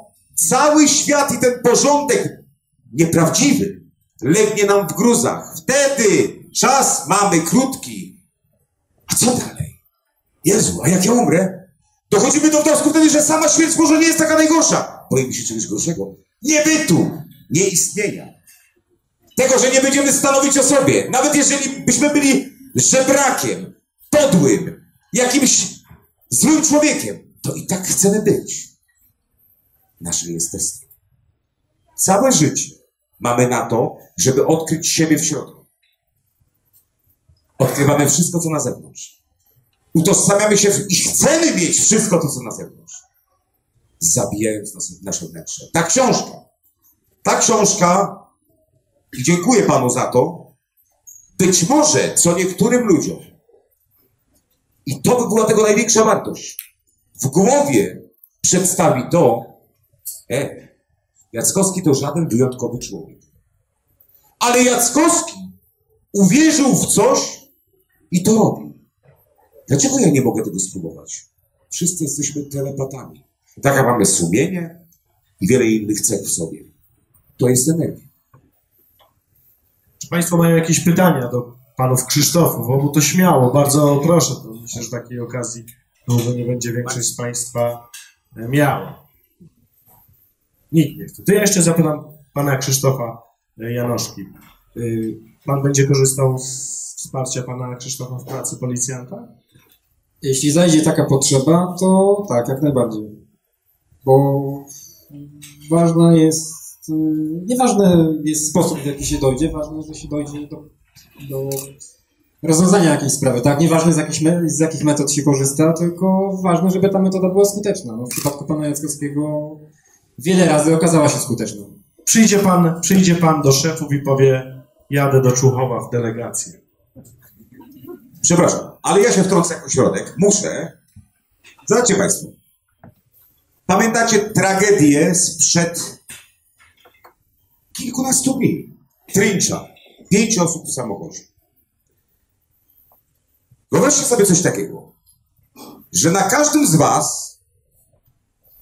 cały świat i ten porządek nieprawdziwy legnie nam w gruzach. Wtedy czas mamy krótki. A co dalej? Jezu, a jak ja umrę? Dochodzimy do wniosku wtedy, że sama śmierć może nie jest taka najgorsza. Boimy się czegoś gorszego. Niebytu, nieistnienia. Tego, że nie będziemy stanowić o sobie. Nawet jeżeli byśmy byli żebrakiem, podłym, jakimś złym człowiekiem, to i tak chcemy być. Nasze jestestwo. Całe życie mamy na to, żeby odkryć siebie w środku. Odkrywamy wszystko, co na zewnątrz. Utożsamiamy się w... i chcemy mieć wszystko to, co na zewnątrz. Zabijając nas, nasze wnętrze. Ta książka. Ta książka, i dziękuję Panu za to, być może co niektórym ludziom, i to by była tego największa wartość, w głowie przedstawi to, e, Jackowski to żaden wyjątkowy człowiek. Ale Jackowski uwierzył w coś i to robi. Dlaczego ja nie mogę tego spróbować? Wszyscy jesteśmy telepatami. Taka mamy sumienie i wiele innych cech w sobie. To jest energia. Czy Państwo mają jakieś pytania do panów Krzysztofów? Obu to śmiało, bardzo proszę. To myślę, że takiej okazji może nie będzie większość z Państwa e, miała. Nikt nie chce. To ja jeszcze zapytam pana Krzysztofa e, Janoszki. Y, Pan będzie korzystał z wsparcia pana Krzysztofa w pracy policjanta? Jeśli zajdzie taka potrzeba, to tak, jak najbardziej. Bo ważne jest, y, nieważny jest sposób, w jaki się dojdzie, ważne, że się dojdzie do, do rozwiązania jakiejś sprawy, tak? Nieważne z jakich, z jakich metod się korzysta, tylko ważne, żeby ta metoda była skuteczna. No, w przypadku pana Jackowskiego wiele razy okazała się skuteczna. Przyjdzie pan, przyjdzie pan do szefów i powie, jadę do Czuchowa w delegacji. Przepraszam, ale ja się wtrącę jako środek. Muszę. Zobaczcie Państwo. Pamiętacie tragedię sprzed kilkunastu dni? Trincza. Pięć osób w samochodzie. Wyobraźcie sobie coś takiego, że na każdym z Was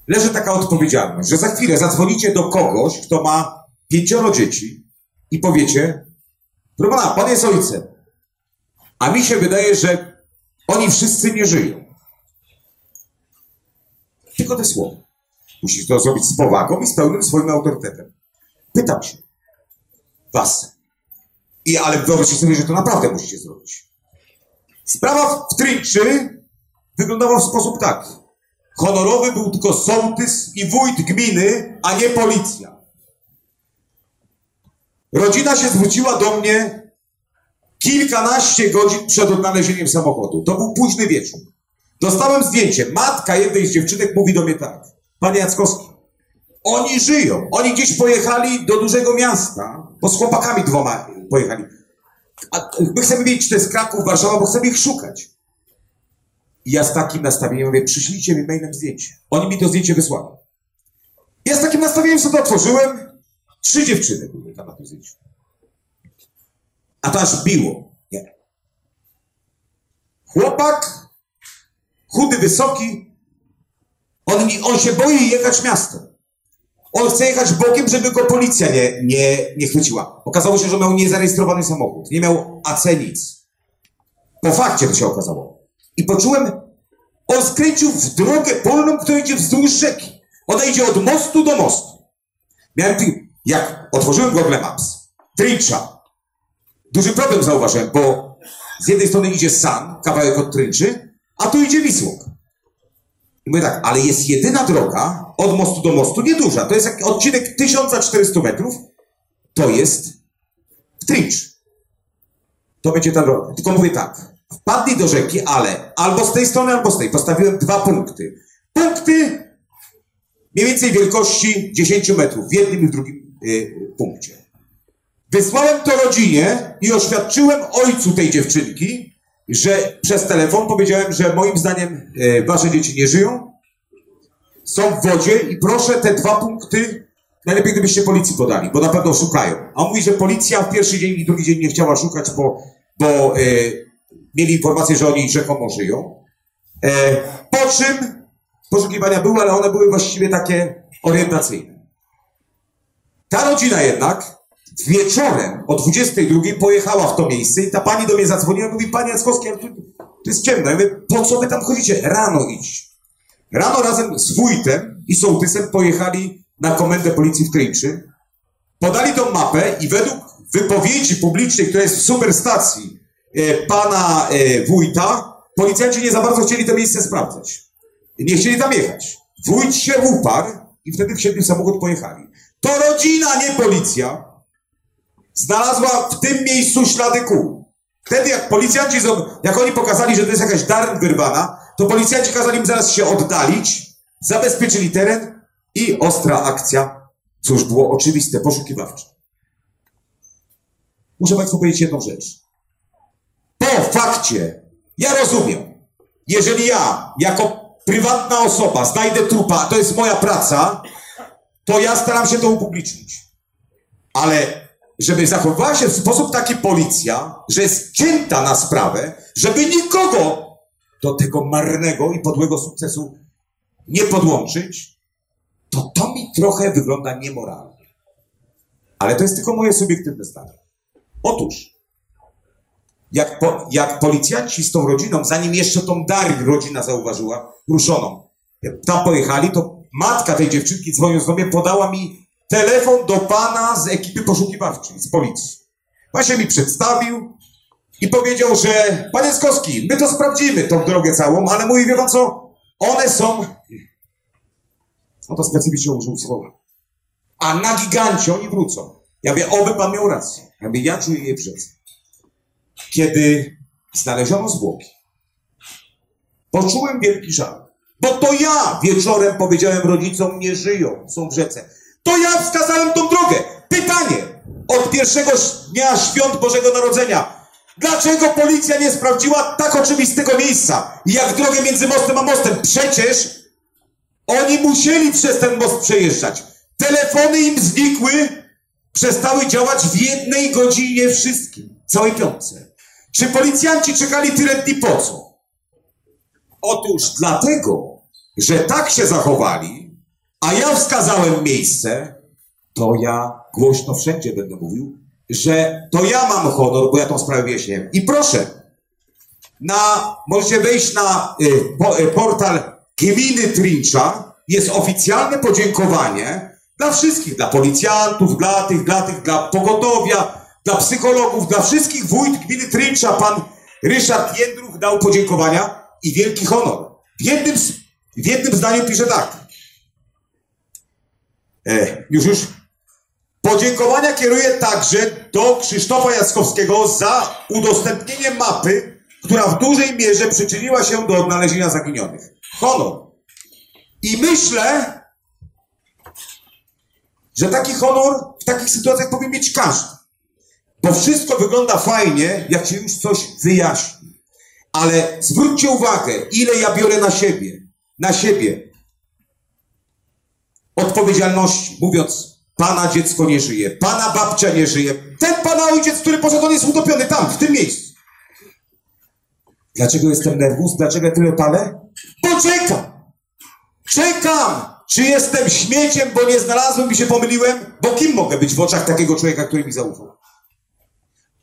leży taka odpowiedzialność, że za chwilę zadzwonicie do kogoś, kto ma pięcioro dzieci i powiecie, proszę pan jest ojcem, a mi się wydaje, że oni wszyscy nie żyją. Tylko te słowa. Musisz to zrobić z powagą i z pełnym swoim autorytetem. Pytam się. Was. I, ale wyobraźcie sobie, że to naprawdę musicie zrobić. Sprawa w Trinczy wyglądała w sposób taki. Honorowy był tylko sołtys i wójt gminy, a nie policja. Rodzina się zwróciła do mnie kilkanaście godzin przed odnalezieniem samochodu. To był późny wieczór. Dostałem zdjęcie. Matka jednej z dziewczynek mówi do mnie tak. Panie Jackowski, oni żyją. Oni gdzieś pojechali do dużego miasta, bo z chłopakami dwoma pojechali. A my chcemy wiedzieć, czy to jest Kraków, Warszawa, bo chcemy ich szukać. I ja z takim nastawieniem mówię, przyślijcie mi mailem zdjęcie. Oni mi to zdjęcie wysłali. Ja z takim nastawieniem sobie otworzyłem. Trzy dziewczyny były tam na tym zdjęciu. A to aż biło. Nie. Chłopak, chudy, wysoki, on, on się boi jechać miastem. On chce jechać bokiem, żeby go policja nie, nie, nie chwyciła. Okazało się, że miał niezarejestrowany samochód. Nie miał AC nic. Po fakcie to się okazało. I poczułem, on skręcił w drogę polną, która idzie wzdłuż rzeki. Ona idzie od mostu do mostu. Miałem, jak otworzyłem Google Maps, Trincza, duży problem zauważyłem, bo z jednej strony idzie San, kawałek od Trynczy, a tu idzie Wisłok. I mówię tak, ale jest jedyna droga od mostu do mostu, nieduża. To jest odcinek 1400 metrów. To jest w Trinch. To będzie ta droga. Tylko mówię tak, wpadli do rzeki, ale albo z tej strony, albo z tej. Postawiłem dwa punkty. Punkty mniej więcej wielkości 10 metrów w jednym i w drugim y, punkcie. Wysłałem to rodzinie i oświadczyłem ojcu tej dziewczynki, że przez telefon powiedziałem, że moim zdaniem e, wasze dzieci nie żyją, są w wodzie i proszę te dwa punkty, najlepiej gdybyście policji podali, bo na pewno szukają. A on mówi, że policja w pierwszy dzień i drugi dzień nie chciała szukać, bo, bo e, mieli informację, że oni rzekomo żyją. E, po czym poszukiwania były, ale one były właściwie takie orientacyjne. Ta rodzina jednak wieczorem o 22 pojechała w to miejsce i ta pani do mnie zadzwoniła i mówi, panie Jackowski, tu, jest ciemno. Ja mówię, po co wy tam chodzicie? Rano idź. Rano razem z wójtem i sołtysem pojechali na komendę policji w Trinczy, podali tą mapę i według wypowiedzi publicznej, która jest w superstacji e, pana e, wójta, policjanci nie za bardzo chcieli to miejsce sprawdzać. Nie chcieli tam jechać. Wójt się uparł i wtedy wsiedli w samochód pojechali. To rodzina, nie policja, znalazła w tym miejscu ślady kół. Wtedy jak policjanci, jak oni pokazali, że to jest jakaś darm wyrwana, to policjanci kazali im zaraz się oddalić, zabezpieczyli teren i ostra akcja, cóż było oczywiste, poszukiwawcze. Muszę Państwu powiedzieć jedną rzecz. Po fakcie, ja rozumiem, jeżeli ja, jako prywatna osoba, znajdę trupa, to jest moja praca, to ja staram się to upublicznić. Ale żeby zachowywała się w sposób taki policja, że jest cięta na sprawę, żeby nikogo do tego marnego i podłego sukcesu nie podłączyć, to to mi trochę wygląda niemoralnie. Ale to jest tylko moje subiektywne zdanie. Otóż, jak, po, jak policjanci z tą rodziną, zanim jeszcze tą Darię rodzina zauważyła, ruszoną, tam pojechali, to matka tej dziewczynki dzwoniąc do mnie podała mi telefon do pana z ekipy poszukiwawczej, z policji. Właśnie mi przedstawił i powiedział, że panie Skowski, my to sprawdzimy, tą drogę całą, ale mówi, wie pan co, one są, no to specyficznie użył słowa, a na gigancie oni wrócą. Ja mówię, oby pan miał rację. Ja mówię, ja czuję je w rzece. Kiedy znaleziono zwłoki, poczułem wielki żal. Bo to ja wieczorem powiedziałem rodzicom, nie żyją, są w rzece. To ja wskazałem tą drogę. Pytanie od pierwszego dnia świąt Bożego Narodzenia. Dlaczego policja nie sprawdziła tak oczywistego miejsca, jak drogę między mostem a mostem? Przecież oni musieli przez ten most przejeżdżać. Telefony im znikły, przestały działać w jednej godzinie wszystkim, całej piątce. Czy policjanci czekali tyle dni po co? Otóż dlatego, że tak się zachowali, a ja wskazałem miejsce, to ja głośno wszędzie będę mówił, że to ja mam honor, bo ja tą sprawę wyjaśniłem. I proszę, na, możecie wejść na y, po, y, portal Gminy Trincza, jest oficjalne podziękowanie dla wszystkich, dla policjantów, dla tych, dla tych, dla pogotowia, dla psychologów, dla wszystkich wójt gminy Trincza. Pan Ryszard Jędruch dał podziękowania i wielki honor. W jednym, w jednym zdaniu pisze tak. E, już, już. Podziękowania kieruję także do Krzysztofa Jackowskiego za udostępnienie mapy, która w dużej mierze przyczyniła się do odnalezienia zaginionych. Honor. I myślę, że taki honor w takich sytuacjach powinien mieć każdy. Bo wszystko wygląda fajnie, jak się już coś wyjaśni. Ale zwróćcie uwagę, ile ja biorę na siebie, na siebie odpowiedzialności, mówiąc, pana dziecko nie żyje, pana babcia nie żyje, ten pana ojciec, który poszedł, on jest utopiony tam, w tym miejscu. Dlaczego jestem nerwus? Dlaczego tyle palę? Bo czekam. Czekam! Czy jestem śmieciem, bo nie znalazłem i się pomyliłem? Bo kim mogę być w oczach takiego człowieka, który mi zaufał?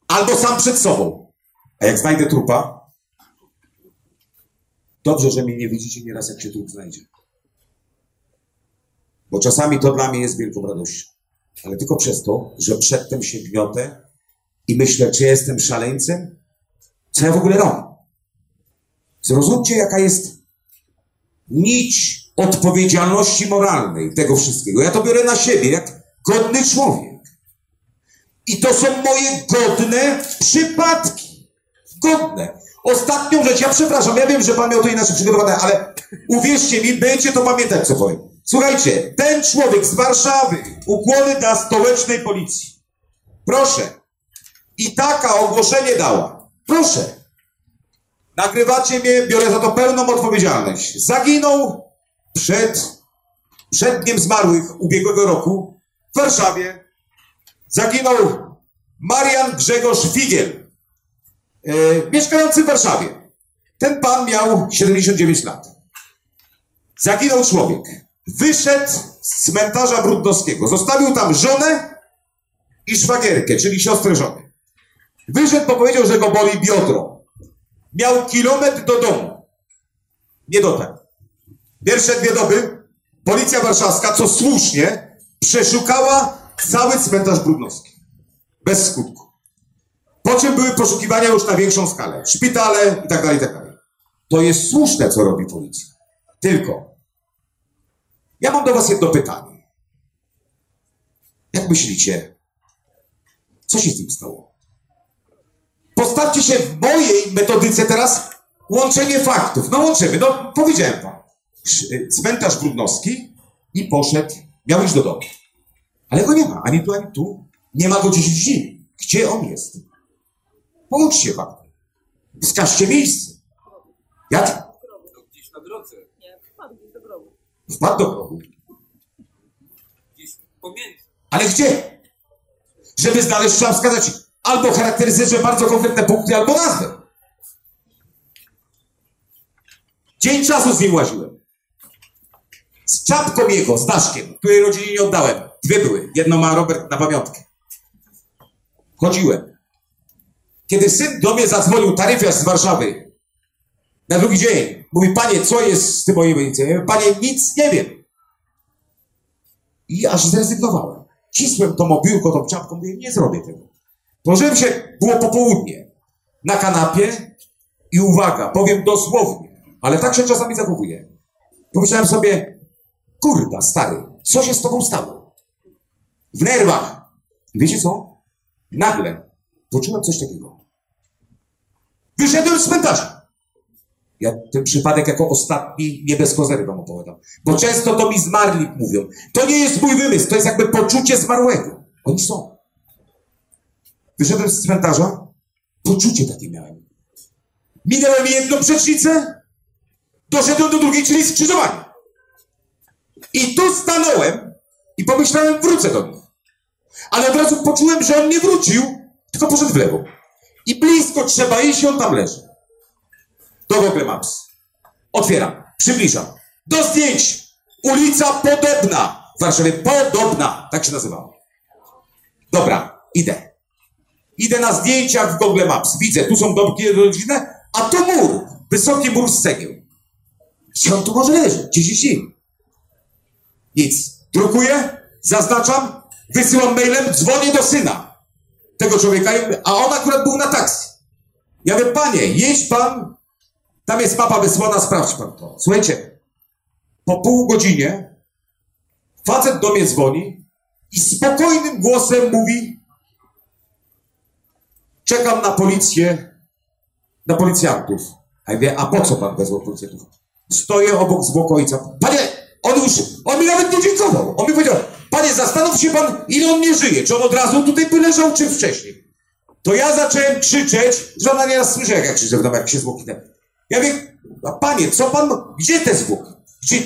Albo sam przed sobą. A jak znajdę trupa, dobrze, że mnie nie widzicie nieraz, jak się trup znajdzie. Bo czasami to dla mnie jest wielką radością. Ale tylko przez to, że przedtem się gniotę i myślę, czy jestem szaleńcem? Co ja w ogóle robię? Zrozumcie, jaka jest nić odpowiedzialności moralnej tego wszystkiego. Ja to biorę na siebie, jak godny człowiek. I to są moje godne przypadki. Godne. Ostatnią rzecz, ja przepraszam, ja wiem, że pan miał to inaczej przygotowane, ale uwierzcie mi, będziecie to pamiętać, co powiem. Słuchajcie, ten człowiek z Warszawy, ukłony dla stołecznej policji. Proszę. I taka ogłoszenie dała. Proszę. Nagrywacie mnie, biorę za to pełną odpowiedzialność. Zaginął przed, przed dniem zmarłych ubiegłego roku w Warszawie. Zaginął Marian Grzegorz Figiel, e, mieszkający w Warszawie. Ten pan miał 79 lat. Zaginął człowiek. Wyszedł z cmentarza Brudnowskiego. Zostawił tam żonę i szwagierkę, czyli siostrę żony. Wyszedł, bo powiedział, że go boli biodro. Miał kilometr do domu. Nie dotarł. Pierwsze dwie doby policja warszawska, co słusznie, przeszukała cały cmentarz Brudnowski. Bez skutku. Po czym były poszukiwania już na większą skalę. Szpitale i tak dalej, i tak dalej. To jest słuszne, co robi policja. Tylko, ja mam do was jedno pytanie. Jak myślicie, co się z tym stało? Postawcie się w mojej metodyce teraz łączenie faktów. No łączymy, no powiedziałem wam. Sz- Cmentarz Brudnowski i poszedł, miał iść do domu. Ale go nie ma, ani tu, ani tu. Nie ma go 10 dni. Gdzie on jest? Połączcie fakty. Wskażcie miejsce. Jak? Wpadł do pomiędzy. Ale gdzie? Żeby znaleźć, trzeba wskazać albo charakterystyczne bardzo konkretne punkty, albo nazwę. Dzień czasu z nim łaziłem. Z czapką jego, z Daszkiem, której rodzinie nie oddałem. Dwie były. Jedno ma Robert na pamiątkę. Chodziłem. Kiedy syn do mnie zadzwonił, taryfiarz z Warszawy, na drugi dzień, mówi, panie, co jest z tym moim mówię, Panie, nic nie wiem. I aż zrezygnowałem. Cisłem to mobiłko, tą czapką, mówię, nie zrobię tego. Położyłem się, było popołudnie. na kanapie i uwaga, powiem dosłownie, ale tak się czasami zachowuję. Pomyślałem sobie, kurwa, stary, co się z tobą stało? W nerwach. I wiecie co? Nagle poczułem coś takiego. Wyszedłem z cmentarza. Ja ten przypadek jako ostatni nie bez kozery wam opowiadam. Bo często to mi zmarli mówią. To nie jest mój wymysł, to jest jakby poczucie zmarłego. Oni są. Wyszedłem z cmentarza, poczucie takie miałem. Minąłem jedną przecznicę, doszedłem do drugiej, czyli skrzyżowanie. I tu stanąłem i pomyślałem, wrócę do nich. Ale od razu poczułem, że on nie wrócił, tylko poszedł w lewo. I blisko trzeba iść, on tam leży. Do Google Maps. Otwieram, przybliżam. Do zdjęć. Ulica Podobna. W Warszawie Podobna. Tak się nazywała. Dobra, idę. Idę na zdjęciach w Google Maps. Widzę, tu są domki rodzinne, a to mur. Wysoki mur z cegieł. Gdzie on tu może? Gdzie się śni? Nic. Drukuję, zaznaczam, wysyłam mailem, dzwonię do syna tego człowieka, a on akurat był na taksy. Ja mówię, panie, jedź pan, tam jest mapa wysłana, sprawdź pan to. Słuchajcie, po pół godzinie facet do mnie dzwoni i spokojnym głosem mówi czekam na policję, na policjantów. A ja mówię, a po co pan wezwał policjantów? Stoję obok zwłoku ojca. Panie, on już, on mi nawet nie dziękował. On mi powiedział, panie, zastanów się pan, ile on nie żyje. Czy on od razu tutaj by leżał, czy wcześniej? To ja zacząłem krzyczeć, że ona nieraz słyszy, jak ja krzyczę w domu, jak się zwłoki. Ja mówię, panie, co pan, gdzie te zwłoki? Gdzie?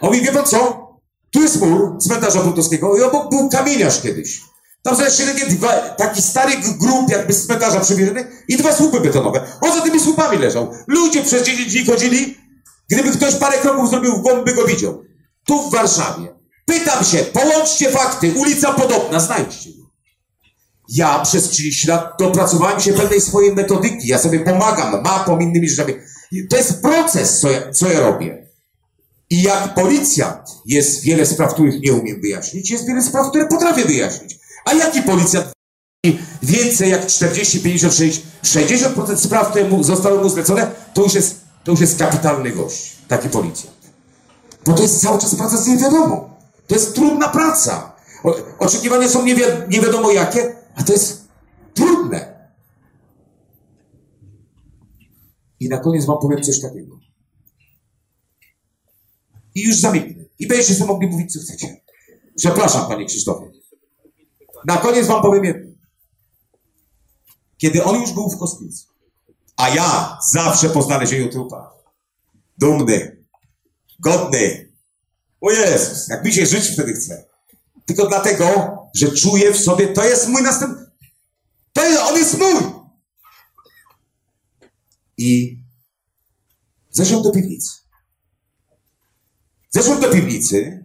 On mówi, wie pan co? Tu jest mur cmentarza Brutowskiego i obok był kamieniarz kiedyś. Tam są takie dwa, taki stary grób jakby z cmentarza przywieziony i dwa słupy betonowe. On za tymi słupami leżał. Ludzie przez 10 dni chodzili. Gdyby ktoś parę kroków zrobił w głąb, by go widział. Tu w Warszawie. Pytam się, połączcie fakty. Ulica Podobna, znajdźcie ją. Ja przez 30 lat dopracowałem się pewnej swojej metodyki. Ja sobie pomagam mapą, innymi rzeczami. To jest proces, co ja, co ja robię. I jak policjant jest wiele spraw, których nie umiem wyjaśnić, jest wiele spraw, które potrafię wyjaśnić. A jaki policjant więcej jak 40, 50, 60, 60% spraw, które mu zostały mu zlecone, to już jest, to już jest kapitalny gość. Taki policjant. Bo to jest cały czas praca z niewiadomą. To jest trudna praca. O, oczekiwania są nie, wi nie wiadomo jakie, a to jest trudne. I na koniec wam powiem coś takiego. I już zamknę. I będziecie sobie mogli mówić, co chcecie. Przepraszam, panie Krzysztofie. Na koniec wam powiem jedno. Kiedy on już był w kostnicy, a ja zawsze po znalezieniu trupa, dumny, godny, o Jezus, jak mi się żyć wtedy chce. Tylko dlatego, że czuję w sobie, to jest mój następny, to jest, on jest mój. I zeszłem do piwnicy. Zeszłem do piwnicy,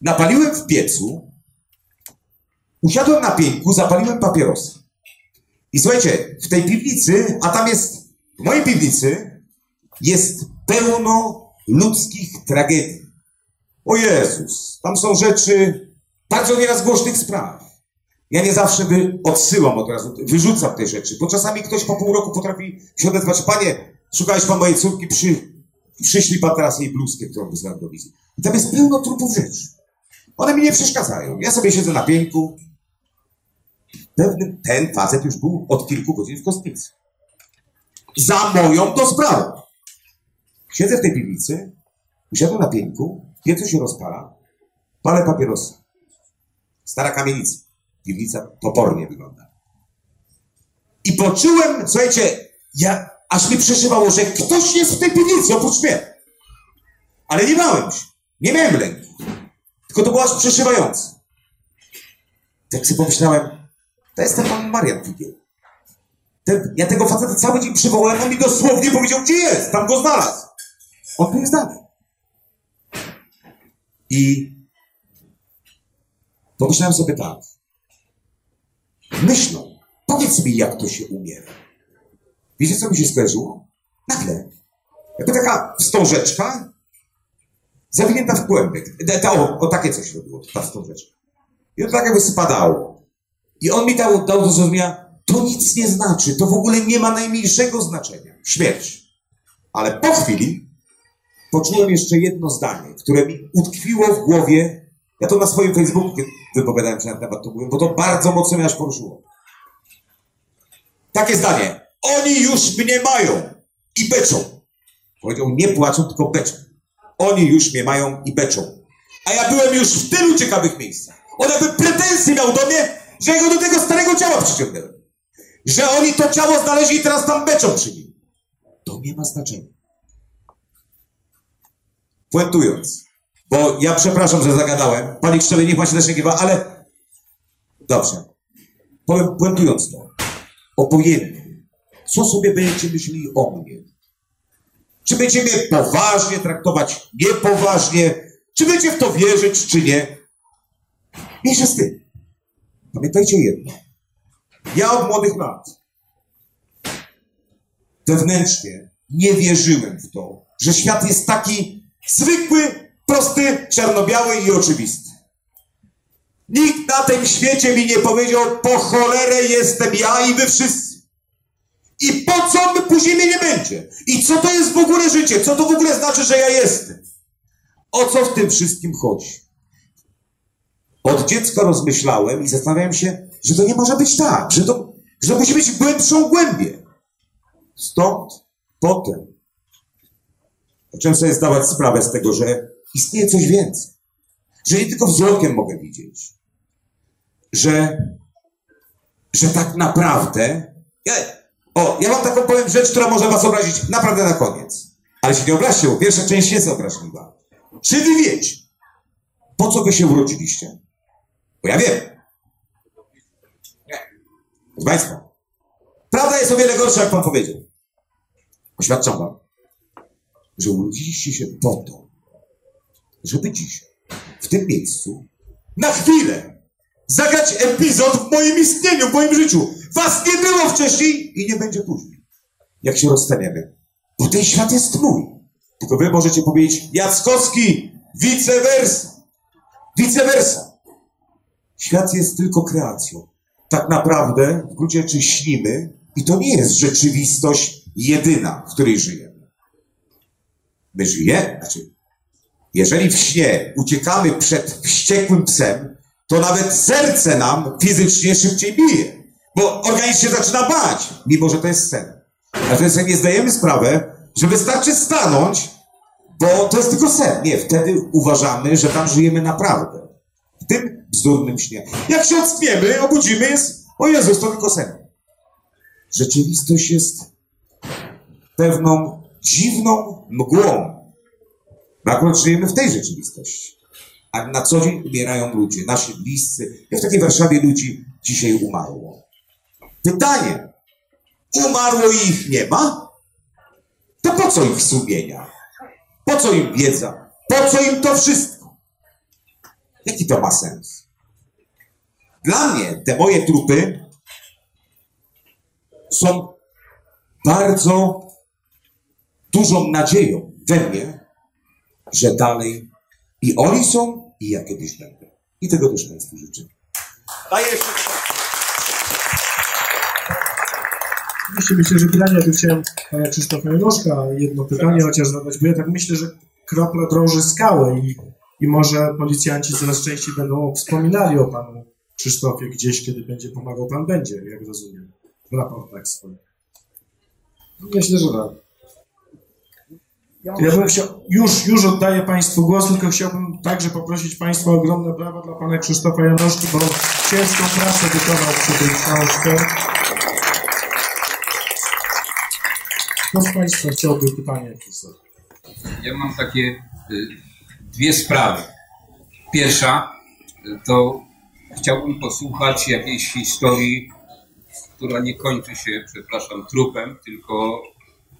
napaliłem w piecu, usiadłem na pieńku, zapaliłem papierosa. I słuchajcie, w tej piwnicy, a tam jest, w mojej piwnicy jest pełno ludzkich tragedii. O Jezus, tam są rzeczy bardzo nieraz głośnych spraw. Ja nie zawsze wy odsyłam od razu, wyrzucam te rzeczy, bo czasami ktoś po pół roku potrafi się odezwać, panie, szukałeś pan mojej córki, przy, przyszli pan teraz jej bluzkę, którą wysłałem do wizji. I tam jest pełno trupów rzeczy. One mi nie przeszkadzają. Ja sobie siedzę na pieńku. Pewnym, ten facet już był od kilku godzin w kostnicy. Za moją to sprawą. Siedzę w tej piwnicy, usiadłem na pieńku, piecu się rozpala, palę papierosy. Stara kamienica. Piwnica topornie wygląda. I poczułem, słuchajcie, ja, aż mi przeszywało, że ktoś jest w tej piwnicy oprócz mnie. Ale nie bałem się. Nie miałem lęku. Tylko to było aż przeszywające. Tak sobie pomyślałem, to jest ten pan Marian Figiel. Ja tego faceta cały dzień przywołałem, on mi dosłownie powiedział, gdzie jest, tam go znalazł. On tu jest dalej. I pomyślałem sobie tak. Myślą, powiedz mi, jak to się umiera. Wiecie, co mi się skojarzyło? Nagle, jakby taka wstążeczka zawinięta w kłębek. E, Ta, o, o takie coś robiło, ta wstążeczka. I to tak jakby spadało. I on mi dał, dał do zrozumienia, to nic nie znaczy, to w ogóle nie ma najmniejszego znaczenia. Śmierć. Ale po chwili poczułem jeszcze jedno zdanie, które mi utkwiło w głowie. Ja to na swoim Facebooku wypowiadałem się na temat, to mówiłem, bo to bardzo mocno mnie aż poruszyło. Takie zdanie. Oni już mnie mają i beczą. Powiedział, nie płaczą, tylko beczą. Oni już mnie mają i beczą. A ja byłem już w tylu ciekawych miejscach. On jakby pretensje miał do mnie, że ja go do tego starego ciała przyciągnąłem. Że oni to ciało znaleźli i teraz tam beczą przy nim. To nie ma znaczenia. Puentując, bo ja przepraszam, że zagadałem. Panie Krzysztofie, niech pan się też nie ale... Dobrze. Powiem, puentując to. Obojętnie. Co sobie będziecie myśleli o mnie? Czy będziecie mnie poważnie traktować, niepoważnie? Czy będziecie w to wierzyć, czy nie? Mniejsza z tym. Pamiętajcie jedno. Ja od młodych lat wewnętrznie nie wierzyłem w to, że świat jest taki zwykły, prosty, czarno-biały i oczywisty. Nikt na tym świecie mi nie powiedział, po cholerę jestem ja i wy wszyscy. I po co my później mnie nie będzie? I co to jest w ogóle życie? Co to w ogóle znaczy, że ja jestem? O co w tym wszystkim chodzi? Od dziecka rozmyślałem i zastanawiałem się, że to nie może być tak, że to, że to musi być głębszą głębię. Stąd potem zacząłem sobie zdawać sprawę z tego, że istnieje coś więcej. Że nie tylko wzrokiem mogę widzieć. Że, że tak naprawdę. Ja, o, ja wam taką powiem rzecz, która może was obrazić naprawdę na koniec. Ale się nie obraźcie, bo pierwsza część jest obraźliwa. Czy wy wiecie, po co wy się urodziliście? Bo ja wiem. Nie. Proszę Państwa, prawda jest o wiele gorsza, jak Pan powiedział. Oświadczam Wam, że urodziliście się po to, żeby dzisiaj, w tym miejscu, na chwilę, zagrać epizod w moim istnieniu, w moim życiu. Was nie było wcześniej i nie będzie później. Jak się rozstaniemy. Bo ten świat jest mój. Tylko wy możecie powiedzieć, Jackowski, vice versa. Vice versa. Świat jest tylko kreacją. Tak naprawdę w gruncie rzeczy śnimy i to nie jest rzeczywistość jedyna, w której żyjemy. My żyjemy, znaczy, jeżeli w śnie uciekamy przed wściekłym psem, to nawet serce nam fizycznie szybciej bije, bo organizm się zaczyna bać, mimo że to jest sen. A wtedy sobie nie zdajemy sprawę, że wystarczy stanąć, bo to jest tylko sen. Nie, wtedy uważamy, że tam żyjemy naprawdę. W tym bzdurnym śnie. Jak się ockniemy, obudzimy, jest, o Jezus, to tylko sen. Rzeczywistość jest pewną dziwną mgłą. My akurat żyjemy w tej rzeczywistości. A na co dzień umierają ludzie, nasi bliscy. Jak w takiej Warszawie ludzi dzisiaj umarło. Pytanie. Umarło i ich nie ma? To po co ich sumienia? Po co im wiedza? Po co im to wszystko? Jaki to ma sens? Dla mnie te moje trupy są bardzo dużą nadzieją we mnie, że dalej i oni są, i ja kiedyś będę. I tego też Państwu życzę. Daję jeszcze... Oczywiście myślę, że pytanie, ja tu chciałem pana Krzysztofa Janoszka jedno pytanie chociaż zadać, bo ja tak myślę, że kropla drąży skałę i, i może policjanci coraz częściej będą wspominali o panu Krzysztofie gdzieś, kiedy będzie pomagał pan będzie, jak rozumiem, w raportach swoich. Myślę, że tak. Ja bym chciał, już, już oddaję Państwu głos, tylko chciałbym także poprosić Państwa o ogromne brawa dla Pana Krzysztofa Janoszki, bo ciężką pracę wykonał przy tej książce. Kto z Państwa chciałby pytanie jakieś? Ja mam takie y, dwie sprawy. Pierwsza y, to chciałbym posłuchać jakiejś historii, która nie kończy się, przepraszam, trupem, tylko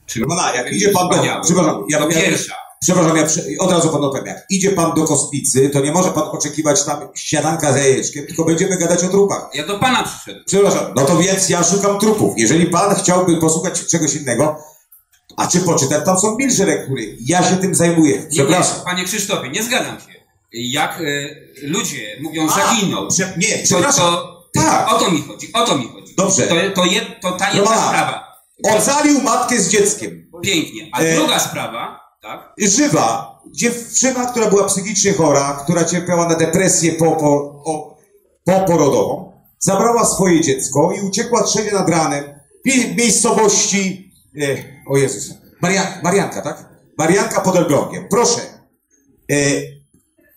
czymś No na, jak idzie pan do... Przepraszam, ja, To pierwsza. przepraszam, ja od razu panu powiem, jak idzie pan do kostnicy, to nie może pan oczekiwać tam śniadanka z jajeczkiem, tylko będziemy gadać o trupach. Ja do pana przyszedłem. Przepraszam, no to więc ja szukam trupów. Jeżeli pan chciałby posłuchać czegoś innego, a czy poczytać, tam są milsze lektury. Ja się tym zajmuję. Nie, nie, Przepraszam. panie Krzysztofie, nie zgadzam się. Jak y, ludzie mówią A, zaginął, Prze, nie, to, przepraszam. to Tak. o to mi chodzi, o to mi chodzi. Dobrze. To, to, jed, to ta jedna Romana. sprawa. Ocalił matkę z dzieckiem. Pięknie. A E, druga sprawa, tak? Żywa. Dziewczyna, która była psychicznie chora, która cierpiała na depresję o, poporodową, zabrała swoje dziecko i uciekła trzecie nad ranem w mie- miejscowości, e, o Jezus, Maria, Marianka, tak? Marianka pod Elblągiem. Proszę. E,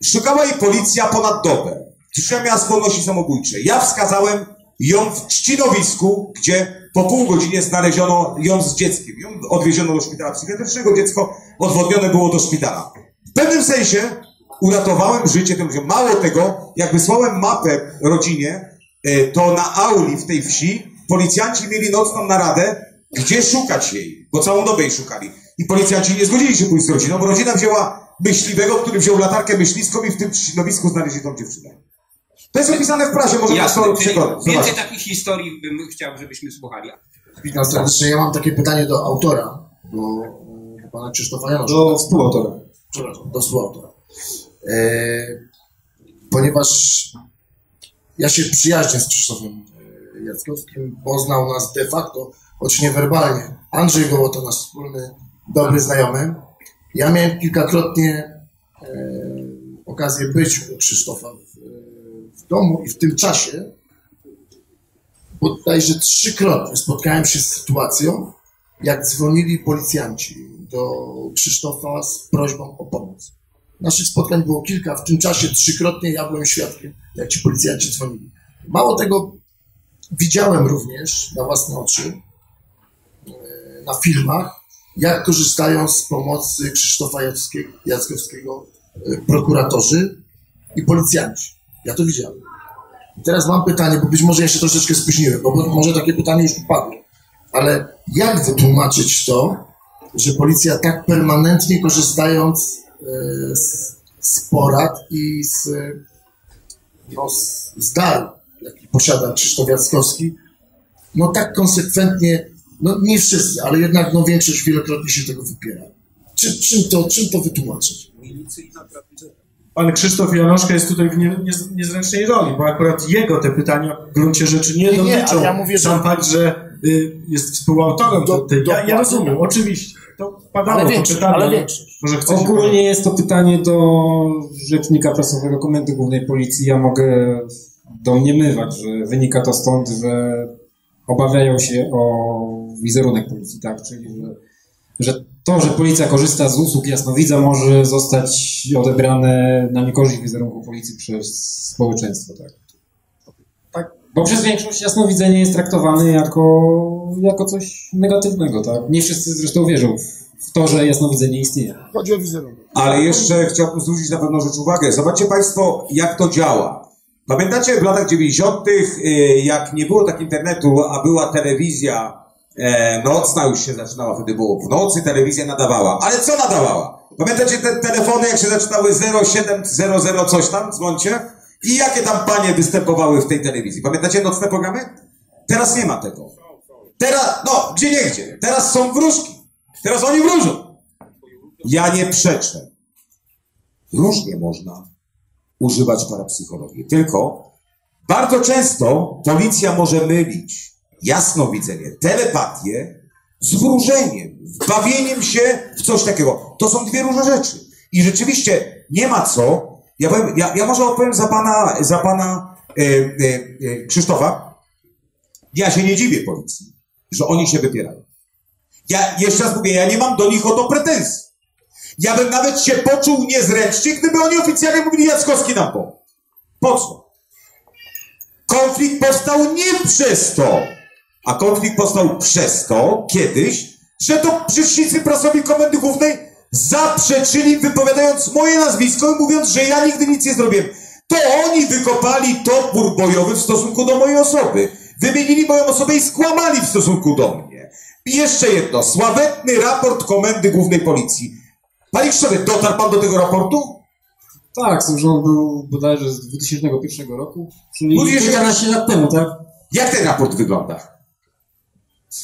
szukała jej policja ponad dobę. Dziewczyna miała skłonności samobójcze. Ja wskazałem ją w Trzcinowisku, gdzie po pół godzinie znaleziono ją z dzieckiem. Ją odwieziono do szpitala psychiatrycznego, dziecko odwodnione było do szpitala. W pewnym sensie uratowałem życie tym ludziom. Mało tego, jak wysłałem mapę rodzinie, e, to na auli w tej wsi policjanci mieli nocną naradę, gdzie szukać jej, bo całą dobę jej szukali. I policjanci nie zgodzili się pójść z rodziną, bo rodzina wzięła myśliwego, który wziął latarkę myśliwską i w tym środowisku znaleźli tą dziewczynę. To jest opisane w prasie, może Jasne. Czyli przekonać. więcej takich historii bym chciał, żebyśmy słuchali. Witam serdecznie. Ja mam takie pytanie do autora, do, do pana Krzysztofa Janoszka. Do współautora. Przepraszam, do współautora. E, ponieważ ja się przyjaźnię z Krzysztofem e, Jackowskim, poznał nas de facto, choć niewerbalnie. Andrzej Gołota, nasz wspólny, dobry znajomy. Ja miałem kilkakrotnie e, okazję być u Krzysztofa domu i w tym czasie bodajże trzykrotnie spotkałem się z sytuacją, jak dzwonili policjanci do Krzysztofa z prośbą o pomoc. Naszych spotkań było kilka, w tym czasie trzykrotnie ja byłem świadkiem, jak ci policjanci dzwonili. Mało tego, widziałem również na własne oczy, e, na filmach, jak korzystają z pomocy Krzysztofa Jackowskiego e, prokuratorzy i policjanci. Ja to widziałem. I teraz mam pytanie, bo być może ja się troszeczkę spóźniłem, bo może takie pytanie już padło. Ale jak wytłumaczyć to, że policja tak permanentnie korzystając e, z, z porad i z, no, z, daru, jaki posiada Krzysztof Jackowski, no tak konsekwentnie, no nie wszyscy, ale jednak no większość wielokrotnie się tego wypiera. Czym, czym, to, czym to wytłumaczyć? Pan Krzysztof Janoszka jest tutaj w nie, nie, niezręcznej roli, bo akurat jego te pytania w gruncie rzeczy nie, Nie, nie, dotyczą. ja mówię, że- Sam fakt, że y, jest współautorem Do- tej... Ja, ja rozumiem, oczywiście. To padało Ale to pytanie. ale większość. Może chcecie... Ogólnie jest to pytanie do Rzecznika Prasowego Komendy Głównej Policji. Ja mogę domniemywać, że wynika to stąd, że obawiają się o wizerunek policji, tak? Czyli, że, że to, że policja korzysta z usług jasnowidza może zostać odebrane na niekorzyść wizerunku policji przez społeczeństwo, tak? Tak. Bo przez większość jasnowidzenie jest traktowane jako, jako coś negatywnego, tak? Nie wszyscy zresztą wierzą w to, że jasnowidzenie istnieje. Chodzi o wizerunek. Ale jeszcze chciałbym zwrócić na pewną rzecz uwagę. Zobaczcie Państwo, jak to działa. Pamiętacie w latach 90., y, jak nie było tak internetu, a była telewizja e, nocna, już się zaczynała, wtedy było w nocy, telewizja nadawała. Ale co nadawała? Pamiętacie te telefony, jak się zaczynały 0700 coś tam, dzwoncie? I jakie tam panie występowały w tej telewizji? Pamiętacie nocne programy? Teraz nie ma tego. Teraz, no, gdzie nie gdzie. Teraz są wróżki. Teraz oni wróżą. Ja nie przeczę. Różnie można używać parapsychologii. Tylko bardzo często policja może mylić jasnowidzenie, telepatię z wróżeniem, bawieniem się w coś takiego. To są dwie różne rzeczy. I rzeczywiście nie ma co. Ja, powiem, ja, ja może odpowiem za pana, za pana e, e, e, Krzysztofa. Ja się nie dziwię policji, że oni się wypierają. Ja jeszcze raz mówię, ja nie mam do nich o to pretensji. Ja bym nawet się poczuł niezręcznie, gdyby oni oficjalnie mówili Jackowski nam pomógł. Po co? Konflikt powstał nie przez to, a konflikt powstał przez to kiedyś, że to rzecznicy prasowi Komendy Głównej zaprzeczyli, wypowiadając moje nazwisko i mówiąc, że ja nigdy nic nie zrobiłem. To oni wykopali topór bojowy w stosunku do mojej osoby. Wymienili moją osobę i skłamali w stosunku do mnie. I jeszcze jedno, sławetny raport Komendy Głównej Policji. Panie Krzysztofie, dotarł pan do tego raportu? Tak, tym, że on był bodajże z 2001 roku, czyli Mówisz, że- kilkanaście lat temu, tak? Jak ten raport wygląda?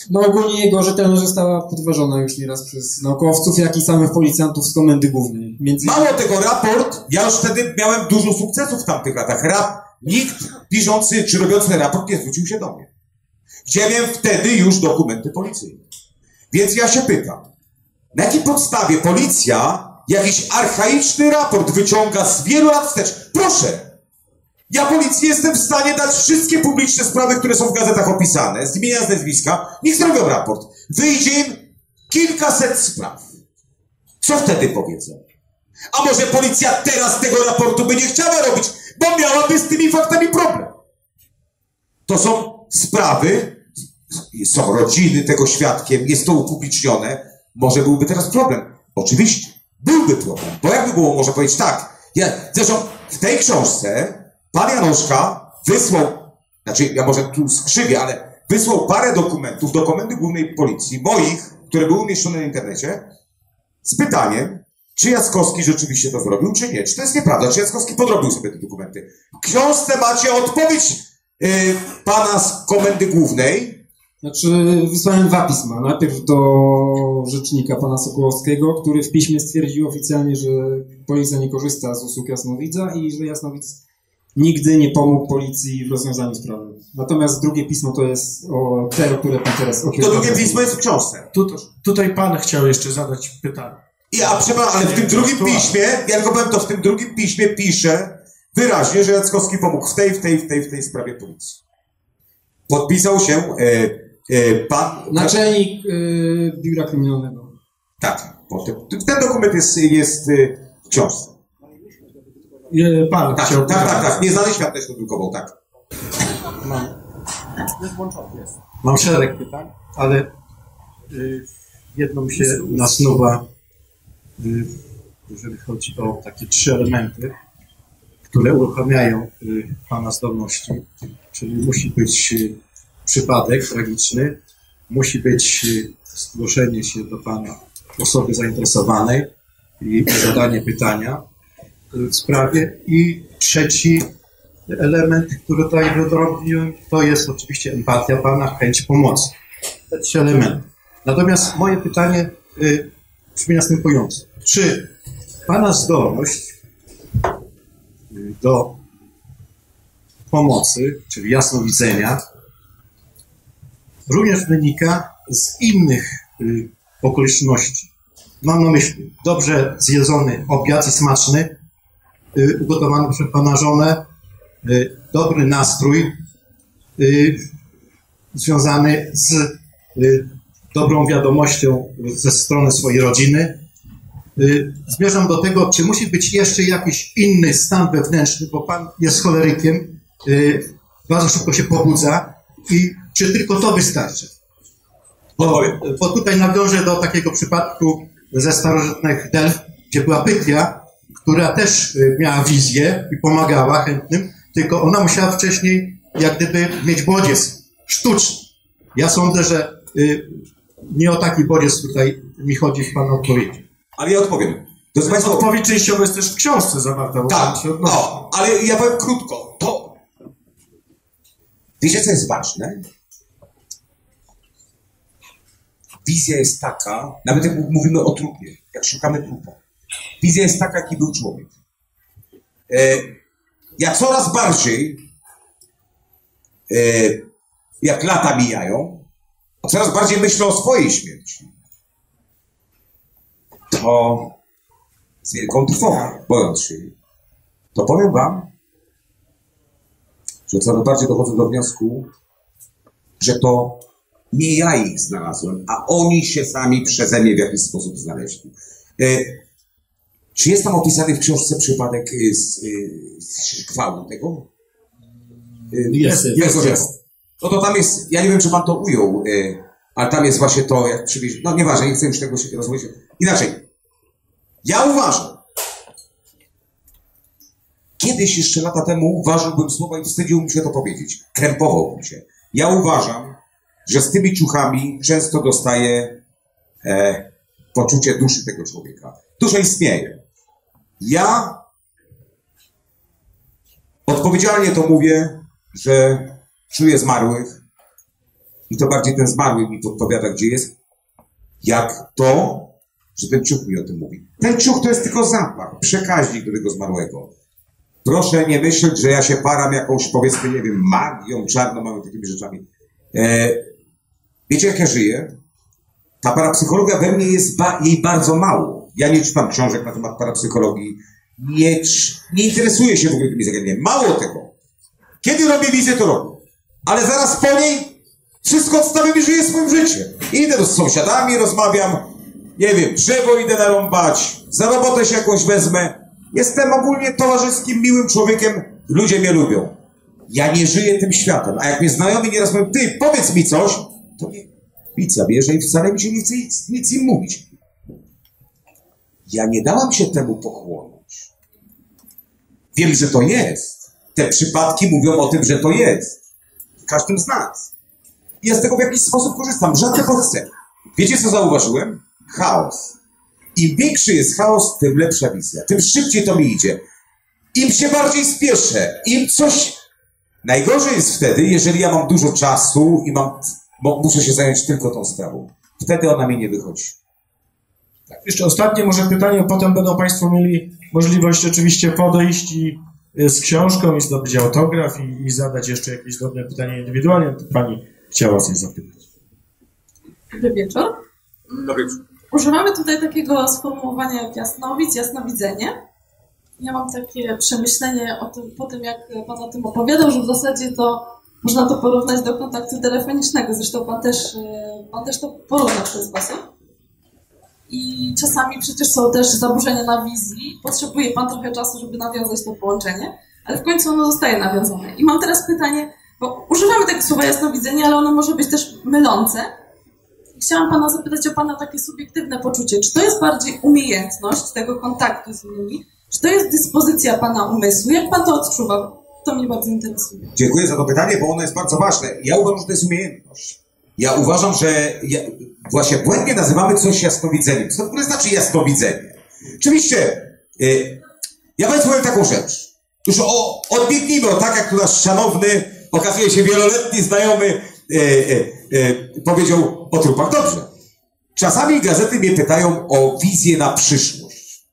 No ogólnie jego rzetelność została podważona już nieraz przez naukowców, jak i samych policjantów z Komendy Głównej. Między Mało tego, raport, ja już wtedy miałem dużo sukcesów w tamtych latach. Rap, nikt piszący czy robiący raport nie zwrócił się do mnie. gdzie miałem wtedy już dokumenty policyjne. Więc ja się pytam, na jakiej podstawie policja jakiś archaiczny raport wyciąga z wielu lat wstecz? Proszę! Ja policji jestem w stanie dać wszystkie publiczne sprawy, które są w gazetach opisane, z imienia, z nazwiska. Niech zrobią raport. Wyjdzie im kilkaset spraw. Co wtedy powiedzą? A może policja teraz tego raportu by nie chciała robić, bo miałaby z tymi faktami problem. To są sprawy, są rodziny tego świadkiem, jest to upublicznione. Może byłby teraz problem. Oczywiście, byłby problem. Bo jakby było, może powiedzieć tak. Ja, zresztą w tej książce pan Janoszka wysłał, znaczy ja może tu skrzywię, ale wysłał parę dokumentów do Komendy Głównej Policji, moich, które były umieszczone na internecie, z pytaniem, czy Jackowski rzeczywiście to zrobił, czy nie. Czy to jest nieprawda, czy Jackowski podrobił sobie te dokumenty. W książce macie odpowiedź yy, pana z Komendy Głównej, Znaczy, wysłałem dwa pisma. Najpierw do rzecznika pana Sokołowskiego, który w piśmie stwierdził oficjalnie, że policja nie korzysta z usług jasnowidza i że jasnowidz nigdy nie pomógł policji w rozwiązaniu sprawy. Natomiast drugie pismo to jest o te, które pan teraz i to drugie pismo jest w książce. Tu, tutaj pan chciał jeszcze zadać pytanie. I, a przepraszam, ale w tym drugim piśmie, ja tylko powiem to, w tym drugim piśmie pisze wyraźnie, że Jackowski pomógł w tej, w tej, w tej, w tej sprawie policji. Podpisał się e, e, pan... Naczelnik y, Biura Kryminalnego. Tak, bo te, ten dokument jest, jest y, w książce. E, Pan Tak, chciał tak, tak, tak. Nieznany świat też to drukował, tak. Mam, mam szereg pytań, ale y, jedno mi się nasuwa, y, jeżeli chodzi o takie trzy elementy, które uruchamiają y, Pana zdolności. Czyli musi być y, przypadek tragiczny, musi być y, zgłoszenie się do Pana osoby zainteresowanej i zadanie pytania sprawie. I trzeci element, który tutaj wyodrębniłem, to jest oczywiście empatia Pana, chęć pomocy. Te trzy elementy. Natomiast moje pytanie y, brzmi następująco. Czy Pana zdolność y, do pomocy, czyli jasnowidzenia, również wynika z innych y, okoliczności. Mam na myśli dobrze zjedzony obiad i smaczny, ugotowany przez Pana żonę, y, dobry nastrój y, związany z y, dobrą wiadomością ze strony swojej rodziny. Y, Zmierzam do tego, czy musi być jeszcze jakiś inny stan wewnętrzny, bo Pan jest cholerykiem, y, bardzo szybko się pobudza i czy tylko to wystarczy? Bo, bo tutaj nawiążę do takiego przypadku ze starożytnych Delf, gdzie była Pytia, która też y, miała wizję i pomagała chętnym, tylko ona musiała wcześniej jak gdyby mieć bodziec sztuczny. Ja sądzę, że y, nie o taki bodziec tutaj mi chodzi w Pana odpowiedzi. Ale ja odpowiem. Drodzy Państwo, Odpowiedź częściowo jest też w książce zawarta. tak, no, ale ja powiem krótko. To... Wiecie, co jest ważne? Wizja jest taka, nawet jak mówimy o trupie, jak szukamy trupa. Wizja jest taka, jaki był człowiek. E, ja coraz bardziej, e, jak lata mijają, coraz bardziej myślę o swojej śmierci, to z wielką trwogą, bojąc się to powiem wam, że coraz bardziej dochodzę do wniosku, że to nie ja ich znalazłem, a oni się sami przeze mnie w jakiś sposób znaleźli. Czy jest tam opisany w książce przypadek e, z, e, z tego? E, Jest, jest, jest. No to tam jest, ja nie wiem, czy pan to ujął, ale tam jest właśnie to, jak przywieźć, no nieważne, nie chcę już tego się rozmawiać. Inaczej, ja uważam, kiedyś jeszcze lata temu ważyłbym słowa i wstydziłbym się to powiedzieć, krępowałbym się. Ja uważam, że z tymi ciuchami często dostaję e, poczucie duszy tego człowieka. Dusza istnieje. Ja odpowiedzialnie to mówię, że czuję zmarłych i to bardziej ten zmarły mi podpowiada, gdzie jest, jak to, że ten ciuch mi o tym mówi. Ten ciuch to jest tylko zapach, przekaźnik do tego zmarłego. Proszę nie myśleć, że ja się param jakąś, powiedzmy, nie wiem, magią czarną, mamy takimi rzeczami. E, wiecie, jak ja żyję? Ta parapsychologia we mnie jest ba- jej bardzo mało. Ja nie czytam książek na temat parapsychologii. Nie, nie interesuję się w ogóle tymi zagadnieniami. Mało tego. Kiedy robię wizję, to robię. Ale zaraz po niej wszystko odstawiam i żyję swoim życiem. Idę z sąsiadami, rozmawiam, nie wiem, drzewo idę narąbać, za robotę się jakąś wezmę. Jestem ogólnie towarzyskim, miłym człowiekiem, ludzie mnie lubią. Ja nie żyję tym światem, a jak mnie znajomi nieraz mówią, ty, powiedz mi coś, to nie, pizza bierze i wcale mi się nie chce nic, nic im mówić. Ja nie dałam się temu pochłonąć. Wiem, że to jest. Te przypadki mówią o tym, że to jest. W każdym z nas. I ja z tego w jakiś sposób korzystam. Rzadko chcę. Wiecie, co zauważyłem? Chaos. Im większy jest chaos, tym lepsza wizja. Tym szybciej to mi idzie. Im się bardziej spieszę, im coś... Najgorzej jest wtedy, jeżeli ja mam dużo czasu i mam... Muszę się zająć tylko tą sprawą. Wtedy ona mi nie wychodzi. Jeszcze ostatnie może pytanie, potem będą Państwo mieli możliwość oczywiście podejść i y, z książką i zdobyć autograf i, i zadać jeszcze jakieś drobne pytanie indywidualnie. Pani chciała coś zapytać. Dobry wieczór. Dobry. Używamy tutaj takiego sformułowania jak jasnowic, jasnowidzenie. Ja mam takie przemyślenie o tym, po tym, jak Pan o tym opowiadał, że w zasadzie to można to porównać do kontaktu telefonicznego. Zresztą Pan też, e, pan też to porówna w ten sposób. I czasami przecież są też zaburzenia na wizji. Potrzebuje Pan trochę czasu, żeby nawiązać to połączenie, ale w końcu ono zostaje nawiązane. I mam teraz pytanie, bo używamy tego słowa jasnowidzenie, ale ono może być też mylące. Chciałam Pana zapytać o Pana takie subiektywne poczucie. Czy to jest bardziej umiejętność tego kontaktu z innymi? Czy to jest dyspozycja Pana umysłu? Jak Pan to odczuwa? To mnie bardzo interesuje. Dziękuję za to pytanie, bo ono jest bardzo ważne. Ja uważam, że to jest umiejętność. Ja uważam, że ja, właśnie błędnie nazywamy coś jasnowidzeniem. Co to znaczy jasnowidzenie? Oczywiście, y, ja Państwu powiem taką rzecz. Już o, odbiegnijmy o tak, jak tu nasz szanowny, okazuje się wieloletni znajomy y, y, y, powiedział o trupach. Dobrze. Czasami gazety mnie pytają o wizję na przyszłość.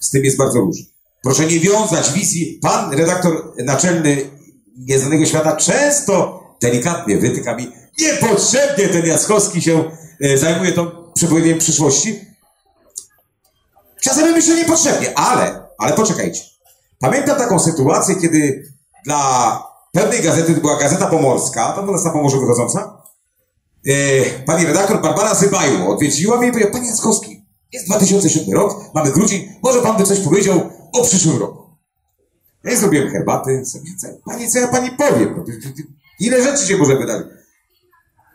Z tym jest bardzo różnie. Proszę nie wiązać wizji. Pan redaktor naczelny Nieznanego Świata często delikatnie wytyka mi, niepotrzebnie ten Jaskowski się e, zajmuje tą przepowiedzeniem przyszłości. Czasami myślę niepotrzebnie, ale, ale poczekajcie. Pamiętam taką sytuację, kiedy dla pewnej gazety, to była Gazeta Pomorska, to była na Pomorzu wychodząca, e, pani redaktor Barbara Zybajło odwiedziła mnie i powiedziała, panie Jackowski, jest 2007 rok, mamy grudzień, może pan by coś powiedział o przyszłym roku. Ja zrobiłem herbaty, sobie, co, pani, co ja pani powiem? No, Ile rzeczy się może wydarzyć?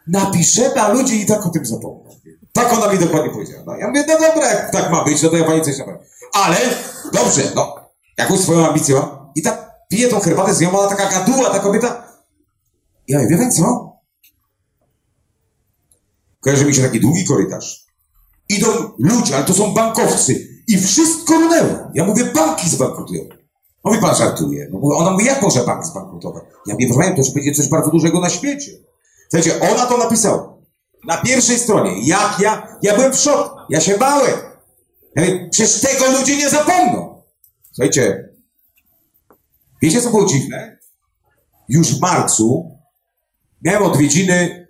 Napiszemy, a ludzie i tak o tym zapomną. Tak ona mi dokładnie powiedziała. No, ja mówię, no dobra, jak tak ma być, no to ja pani coś napowiem. Ale, dobrze, no, jakąś swoją ambicję mam. I tak pije tą herbatę z nią, ona taka gaduła, ta kobieta. Ja mówię, wie co? Kojarzy mi się taki długi korytarz. Idą ludzie, ale to są bankowcy. I wszystko runęło. Ja mówię, banki zbankrutują. Mówi pan żartuje. No, mówię, ona mówi, jak może bank zbankrutować? Ja mówię, proszę to już będzie coś bardzo dużego na świecie. Słuchajcie, ona to napisała. Na pierwszej stronie. Jak ja? Ja byłem w szoku. Ja się bałem. Ja mówię, przecież tego ludzie nie zapomną. Słuchajcie, wiecie co było dziwne? Już w marcu miałem odwiedziny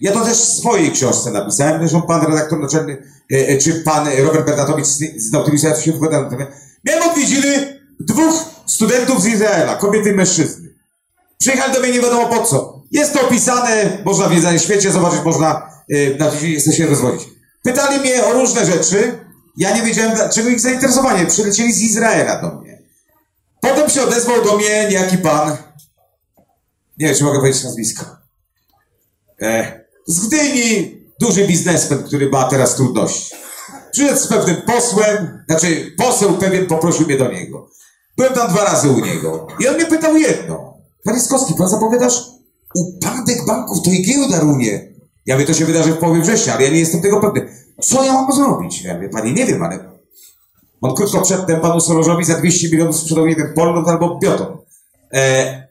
ja to też w swojej książce napisałem, zresztą pan redaktor naczelny, e, e, czy pan Robert Bernatowicz z- ja się temat. Miałem odwiedziny dwóch studentów z Izraela, kobiety i mężczyzny. Przyjechali do mnie nie wiadomo po co. Jest to opisane, można w jedzeniu świecie zobaczyć, można e, na chce się rozwodzić. Pytali mnie o różne rzeczy, ja nie wiedziałem dlaczego ich zainteresowanie. Przylecieli z Izraela do mnie. Potem się odezwał do mnie niejaki pan, nie wiem, czy mogę powiedzieć nazwisko. E, z Gdyni duży biznesmen, który ma teraz trudności. Przyszedł z pewnym posłem, znaczy poseł pewien poprosił mnie do niego. Byłem tam dwa razy u niego i on mnie pytał jedno. Panie Skowski, pan zapowiadasz upadek banków, to giełda runie. Ja mówię, to się wydarzy w połowie września, ale ja nie jestem tego pewny. Co ja mam zrobić? Ja mówię, panie, nie wiem, ale on krótko przedtem panu Soroszowi za 200 milionów sprzedał jeden polnot albo bioton. E,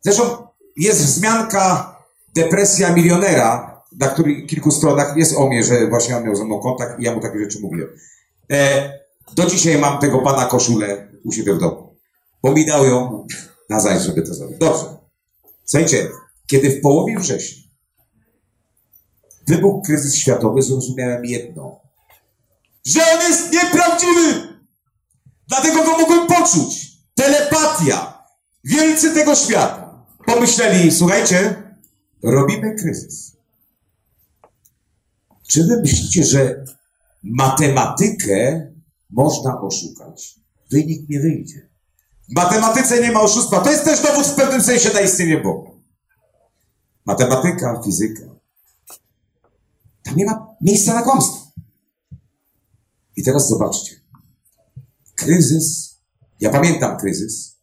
Zresztą jest wzmianka depresja milionera, na której kilku stronach jest o mnie, że właśnie on miał ze mną kontakt i ja mu takie rzeczy mówiłem. E, do dzisiaj mam tego pana koszulę u siebie w domu, bo ją na zaś, żeby to zrobić. Dobrze. Słuchajcie, kiedy w połowie września wybuchł kryzys światowy, zrozumiałem jedno. Że on jest nieprawdziwy! Dlatego go mogłem poczuć. Telepatia. Wielcy tego świata. Pomyśleli, słuchajcie, robimy kryzys. Czy wy myślicie, że matematykę można oszukać? Wynik nie wyjdzie. W matematyce nie ma oszustwa. To jest też dowód w pewnym sensie na istnienie Boga. Matematyka, fizyka. Tam nie ma miejsca na kłamstwo. I teraz zobaczcie. Kryzys. Ja pamiętam kryzys.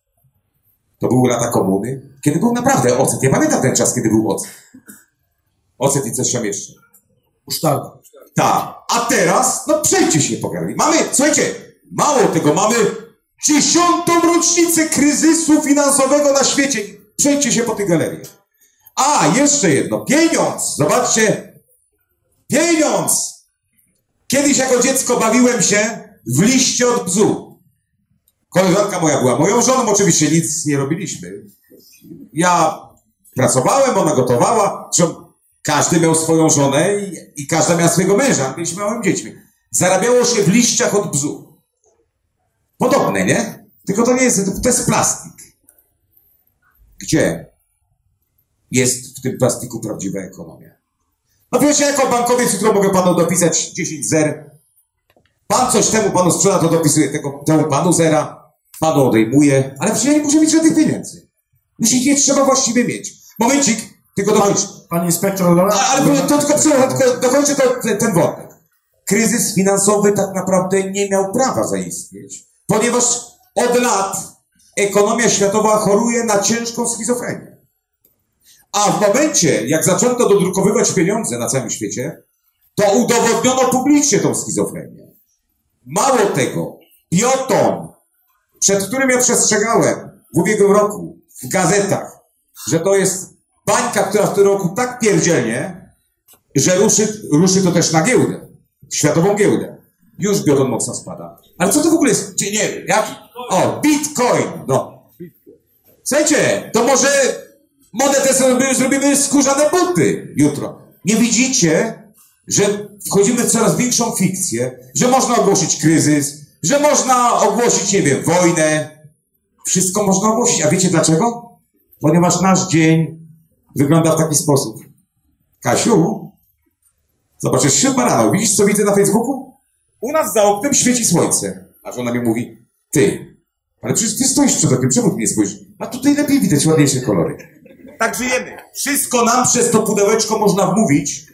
To były lata komuny, kiedy był naprawdę ocet. Ja pamiętam ten czas, kiedy był ocet. Ocet i coś tam jeszcze. Usztalda. Tak. A teraz, no przejdźcie się po galerii. Mamy, słuchajcie, mało tego, mamy dziesiątą rocznicę kryzysu finansowego na świecie. Przejdźcie się po tych galeriach. A, jeszcze jedno. Pieniądz. Zobaczcie. Pieniądz. Kiedyś jako dziecko bawiłem się w liście od bzu. Koleżanka moja była moją żoną, oczywiście nic nie robiliśmy. Ja pracowałem, ona gotowała. Każdy miał swoją żonę i, i każda miała swojego męża. Byliśmy małymi dziećmi. Zarabiało się w liściach od bzu. Podobne, nie? Tylko to nie jest, to jest plastik. Gdzie jest w tym plastiku prawdziwa ekonomia? No wiecie, jako bankowiec jutro mogę panu dopisać 10 zer. Pan coś temu panu sprzeda, to dopisuje tego, temu panu zera. Panu odejmuje. Ale przecież ja nie muszę mieć żadnych pieniędzy. Jeśli nie trzeba właściwie mieć. Momencik, tylko dokończę. Pan inspektor? A- Ale to tylko, tylko, dokończę ten, ten wątek. Kryzys finansowy tak naprawdę nie miał prawa zaistnieć, ponieważ od lat ekonomia światowa choruje na ciężką schizofrenię. A w momencie, jak zaczęto dodrukowywać pieniądze na całym świecie, to udowodniono publicznie tą schizofrenię. Mało tego, Bioton, przed którym ja przestrzegałem w ubiegłym roku w gazetach, że to jest bańka, która w tym roku tak pierdzielnie, że ruszy, ruszy to też na giełdę, światową giełdę. Już Bioton mocno spada. Ale co to w ogóle jest? Nie wiem, jaki? O, Bitcoin, no. Słuchajcie, to może monetę sobie zrobimy skórzane buty jutro. Nie widzicie, że wchodzimy w coraz większą fikcję, że można ogłosić kryzys, że można ogłosić, nie wiem, wojnę. Wszystko można ogłosić. A wiecie dlaczego? Ponieważ nasz dzień wygląda w taki sposób. Kasiu, zobacz, jest siódma rano. Widzisz, co widzę na Facebooku? U nas za oknem świeci słońce. A żona mi mówi, ty, ale przecież ty stoisz przed oknem, czemu ty nie spojrzysz? A tutaj lepiej widać ładniejsze kolory. Tak żyjemy. Wszystko nam przez to pudełeczko można wmówić.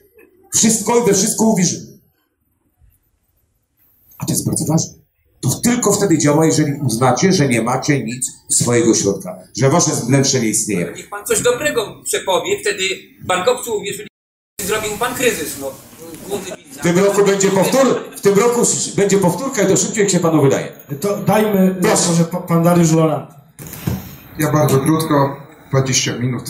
Wszystko i we wszystko uwierzymy. A to jest bardzo ważne. To tylko wtedy działa, jeżeli uznacie, że nie macie nic swojego środka. Że wasze wnętrze nie istnieje. Niech pan coś dobrego przepowie, wtedy bankowcy uwierzyli, zrobił pan kryzys, no. Główny W tym roku będzie powtór, w tym roku będzie powtórka i to szybciej jak się panu wydaje. To dajmy, Proszę. może pa- pan Dariusz Lola. Ja bardzo krótko, 20 minut.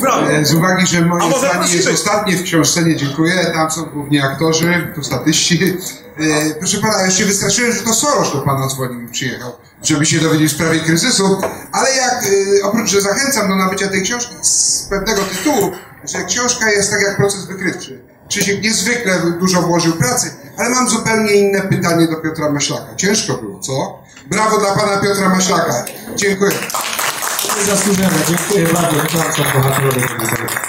Brawo. E, Z uwagi, że moje zdanie jest ostatnie w książce, nie dziękuję, tam są głównie aktorzy, to statyści. E, proszę pana, ja się wystraszyłem, że to Soros do pana dzwonił i przyjechał, żeby się dowiedzieć w sprawie kryzysu, ale jak, e, oprócz, że zachęcam do nabycia tej książki z pewnego tytułu, że książka jest tak jak proces wykrywczy. Krzysiek niezwykle dużo włożył pracy, ale mam zupełnie inne pytanie do Piotra Maślaka. Ciężko było, co? Brawo dla pana Piotra Maślaka. Dziękuję. Zasłużone, dziękuję bardzo.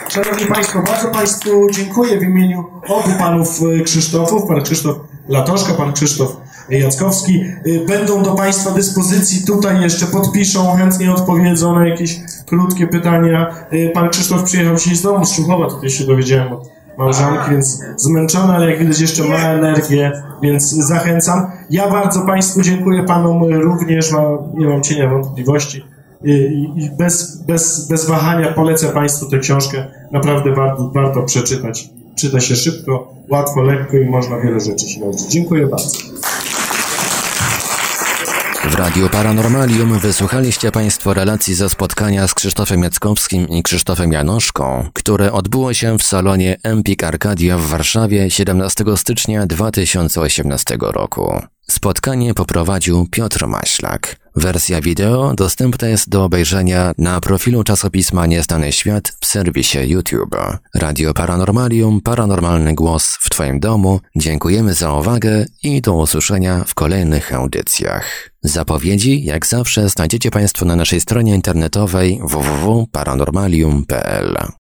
Szanowni Państwo, bardzo Państwu dziękuję w imieniu obu Panów e, Krzysztofów, Pan Krzysztof Latoszka, Pan Krzysztof Jackowski. E, Będą do Państwa dyspozycji, tutaj jeszcze podpiszą, chętnie odpowiedzą na jakieś krótkie pytania. E, Pan Krzysztof przyjechał dzisiaj z domu, z Czuchowa, tutaj się dowiedziałem małżonki, więc zmęczony, ale jak widać jeszcze ma energię, więc zachęcam. Ja bardzo Państwu dziękuję, Panom również, ma, nie mam cienia wątpliwości. I, i bez, bez, bez wahania polecę Państwu tę książkę. Naprawdę warto, warto przeczytać. Czyta się szybko, łatwo, lekko i można wiele rzeczy się nauczyć. Dziękuję bardzo. W Radiu Paranormalium wysłuchaliście Państwo relacji ze spotkania z Krzysztofem Jackowskim i Krzysztofem Janoszką, które odbyło się w salonie Empik Arcadia w Warszawie 17 stycznia 2018 roku. Spotkanie poprowadził Piotr Maślak. Wersja wideo dostępna jest do obejrzenia na profilu czasopisma Nieznany Świat w serwisie YouTube. Radio Paranormalium, paranormalny głos w Twoim domu. Dziękujemy za uwagę i do usłyszenia w kolejnych audycjach. Zapowiedzi, jak zawsze, znajdziecie Państwo na naszej stronie internetowej www.paranormalium.pl.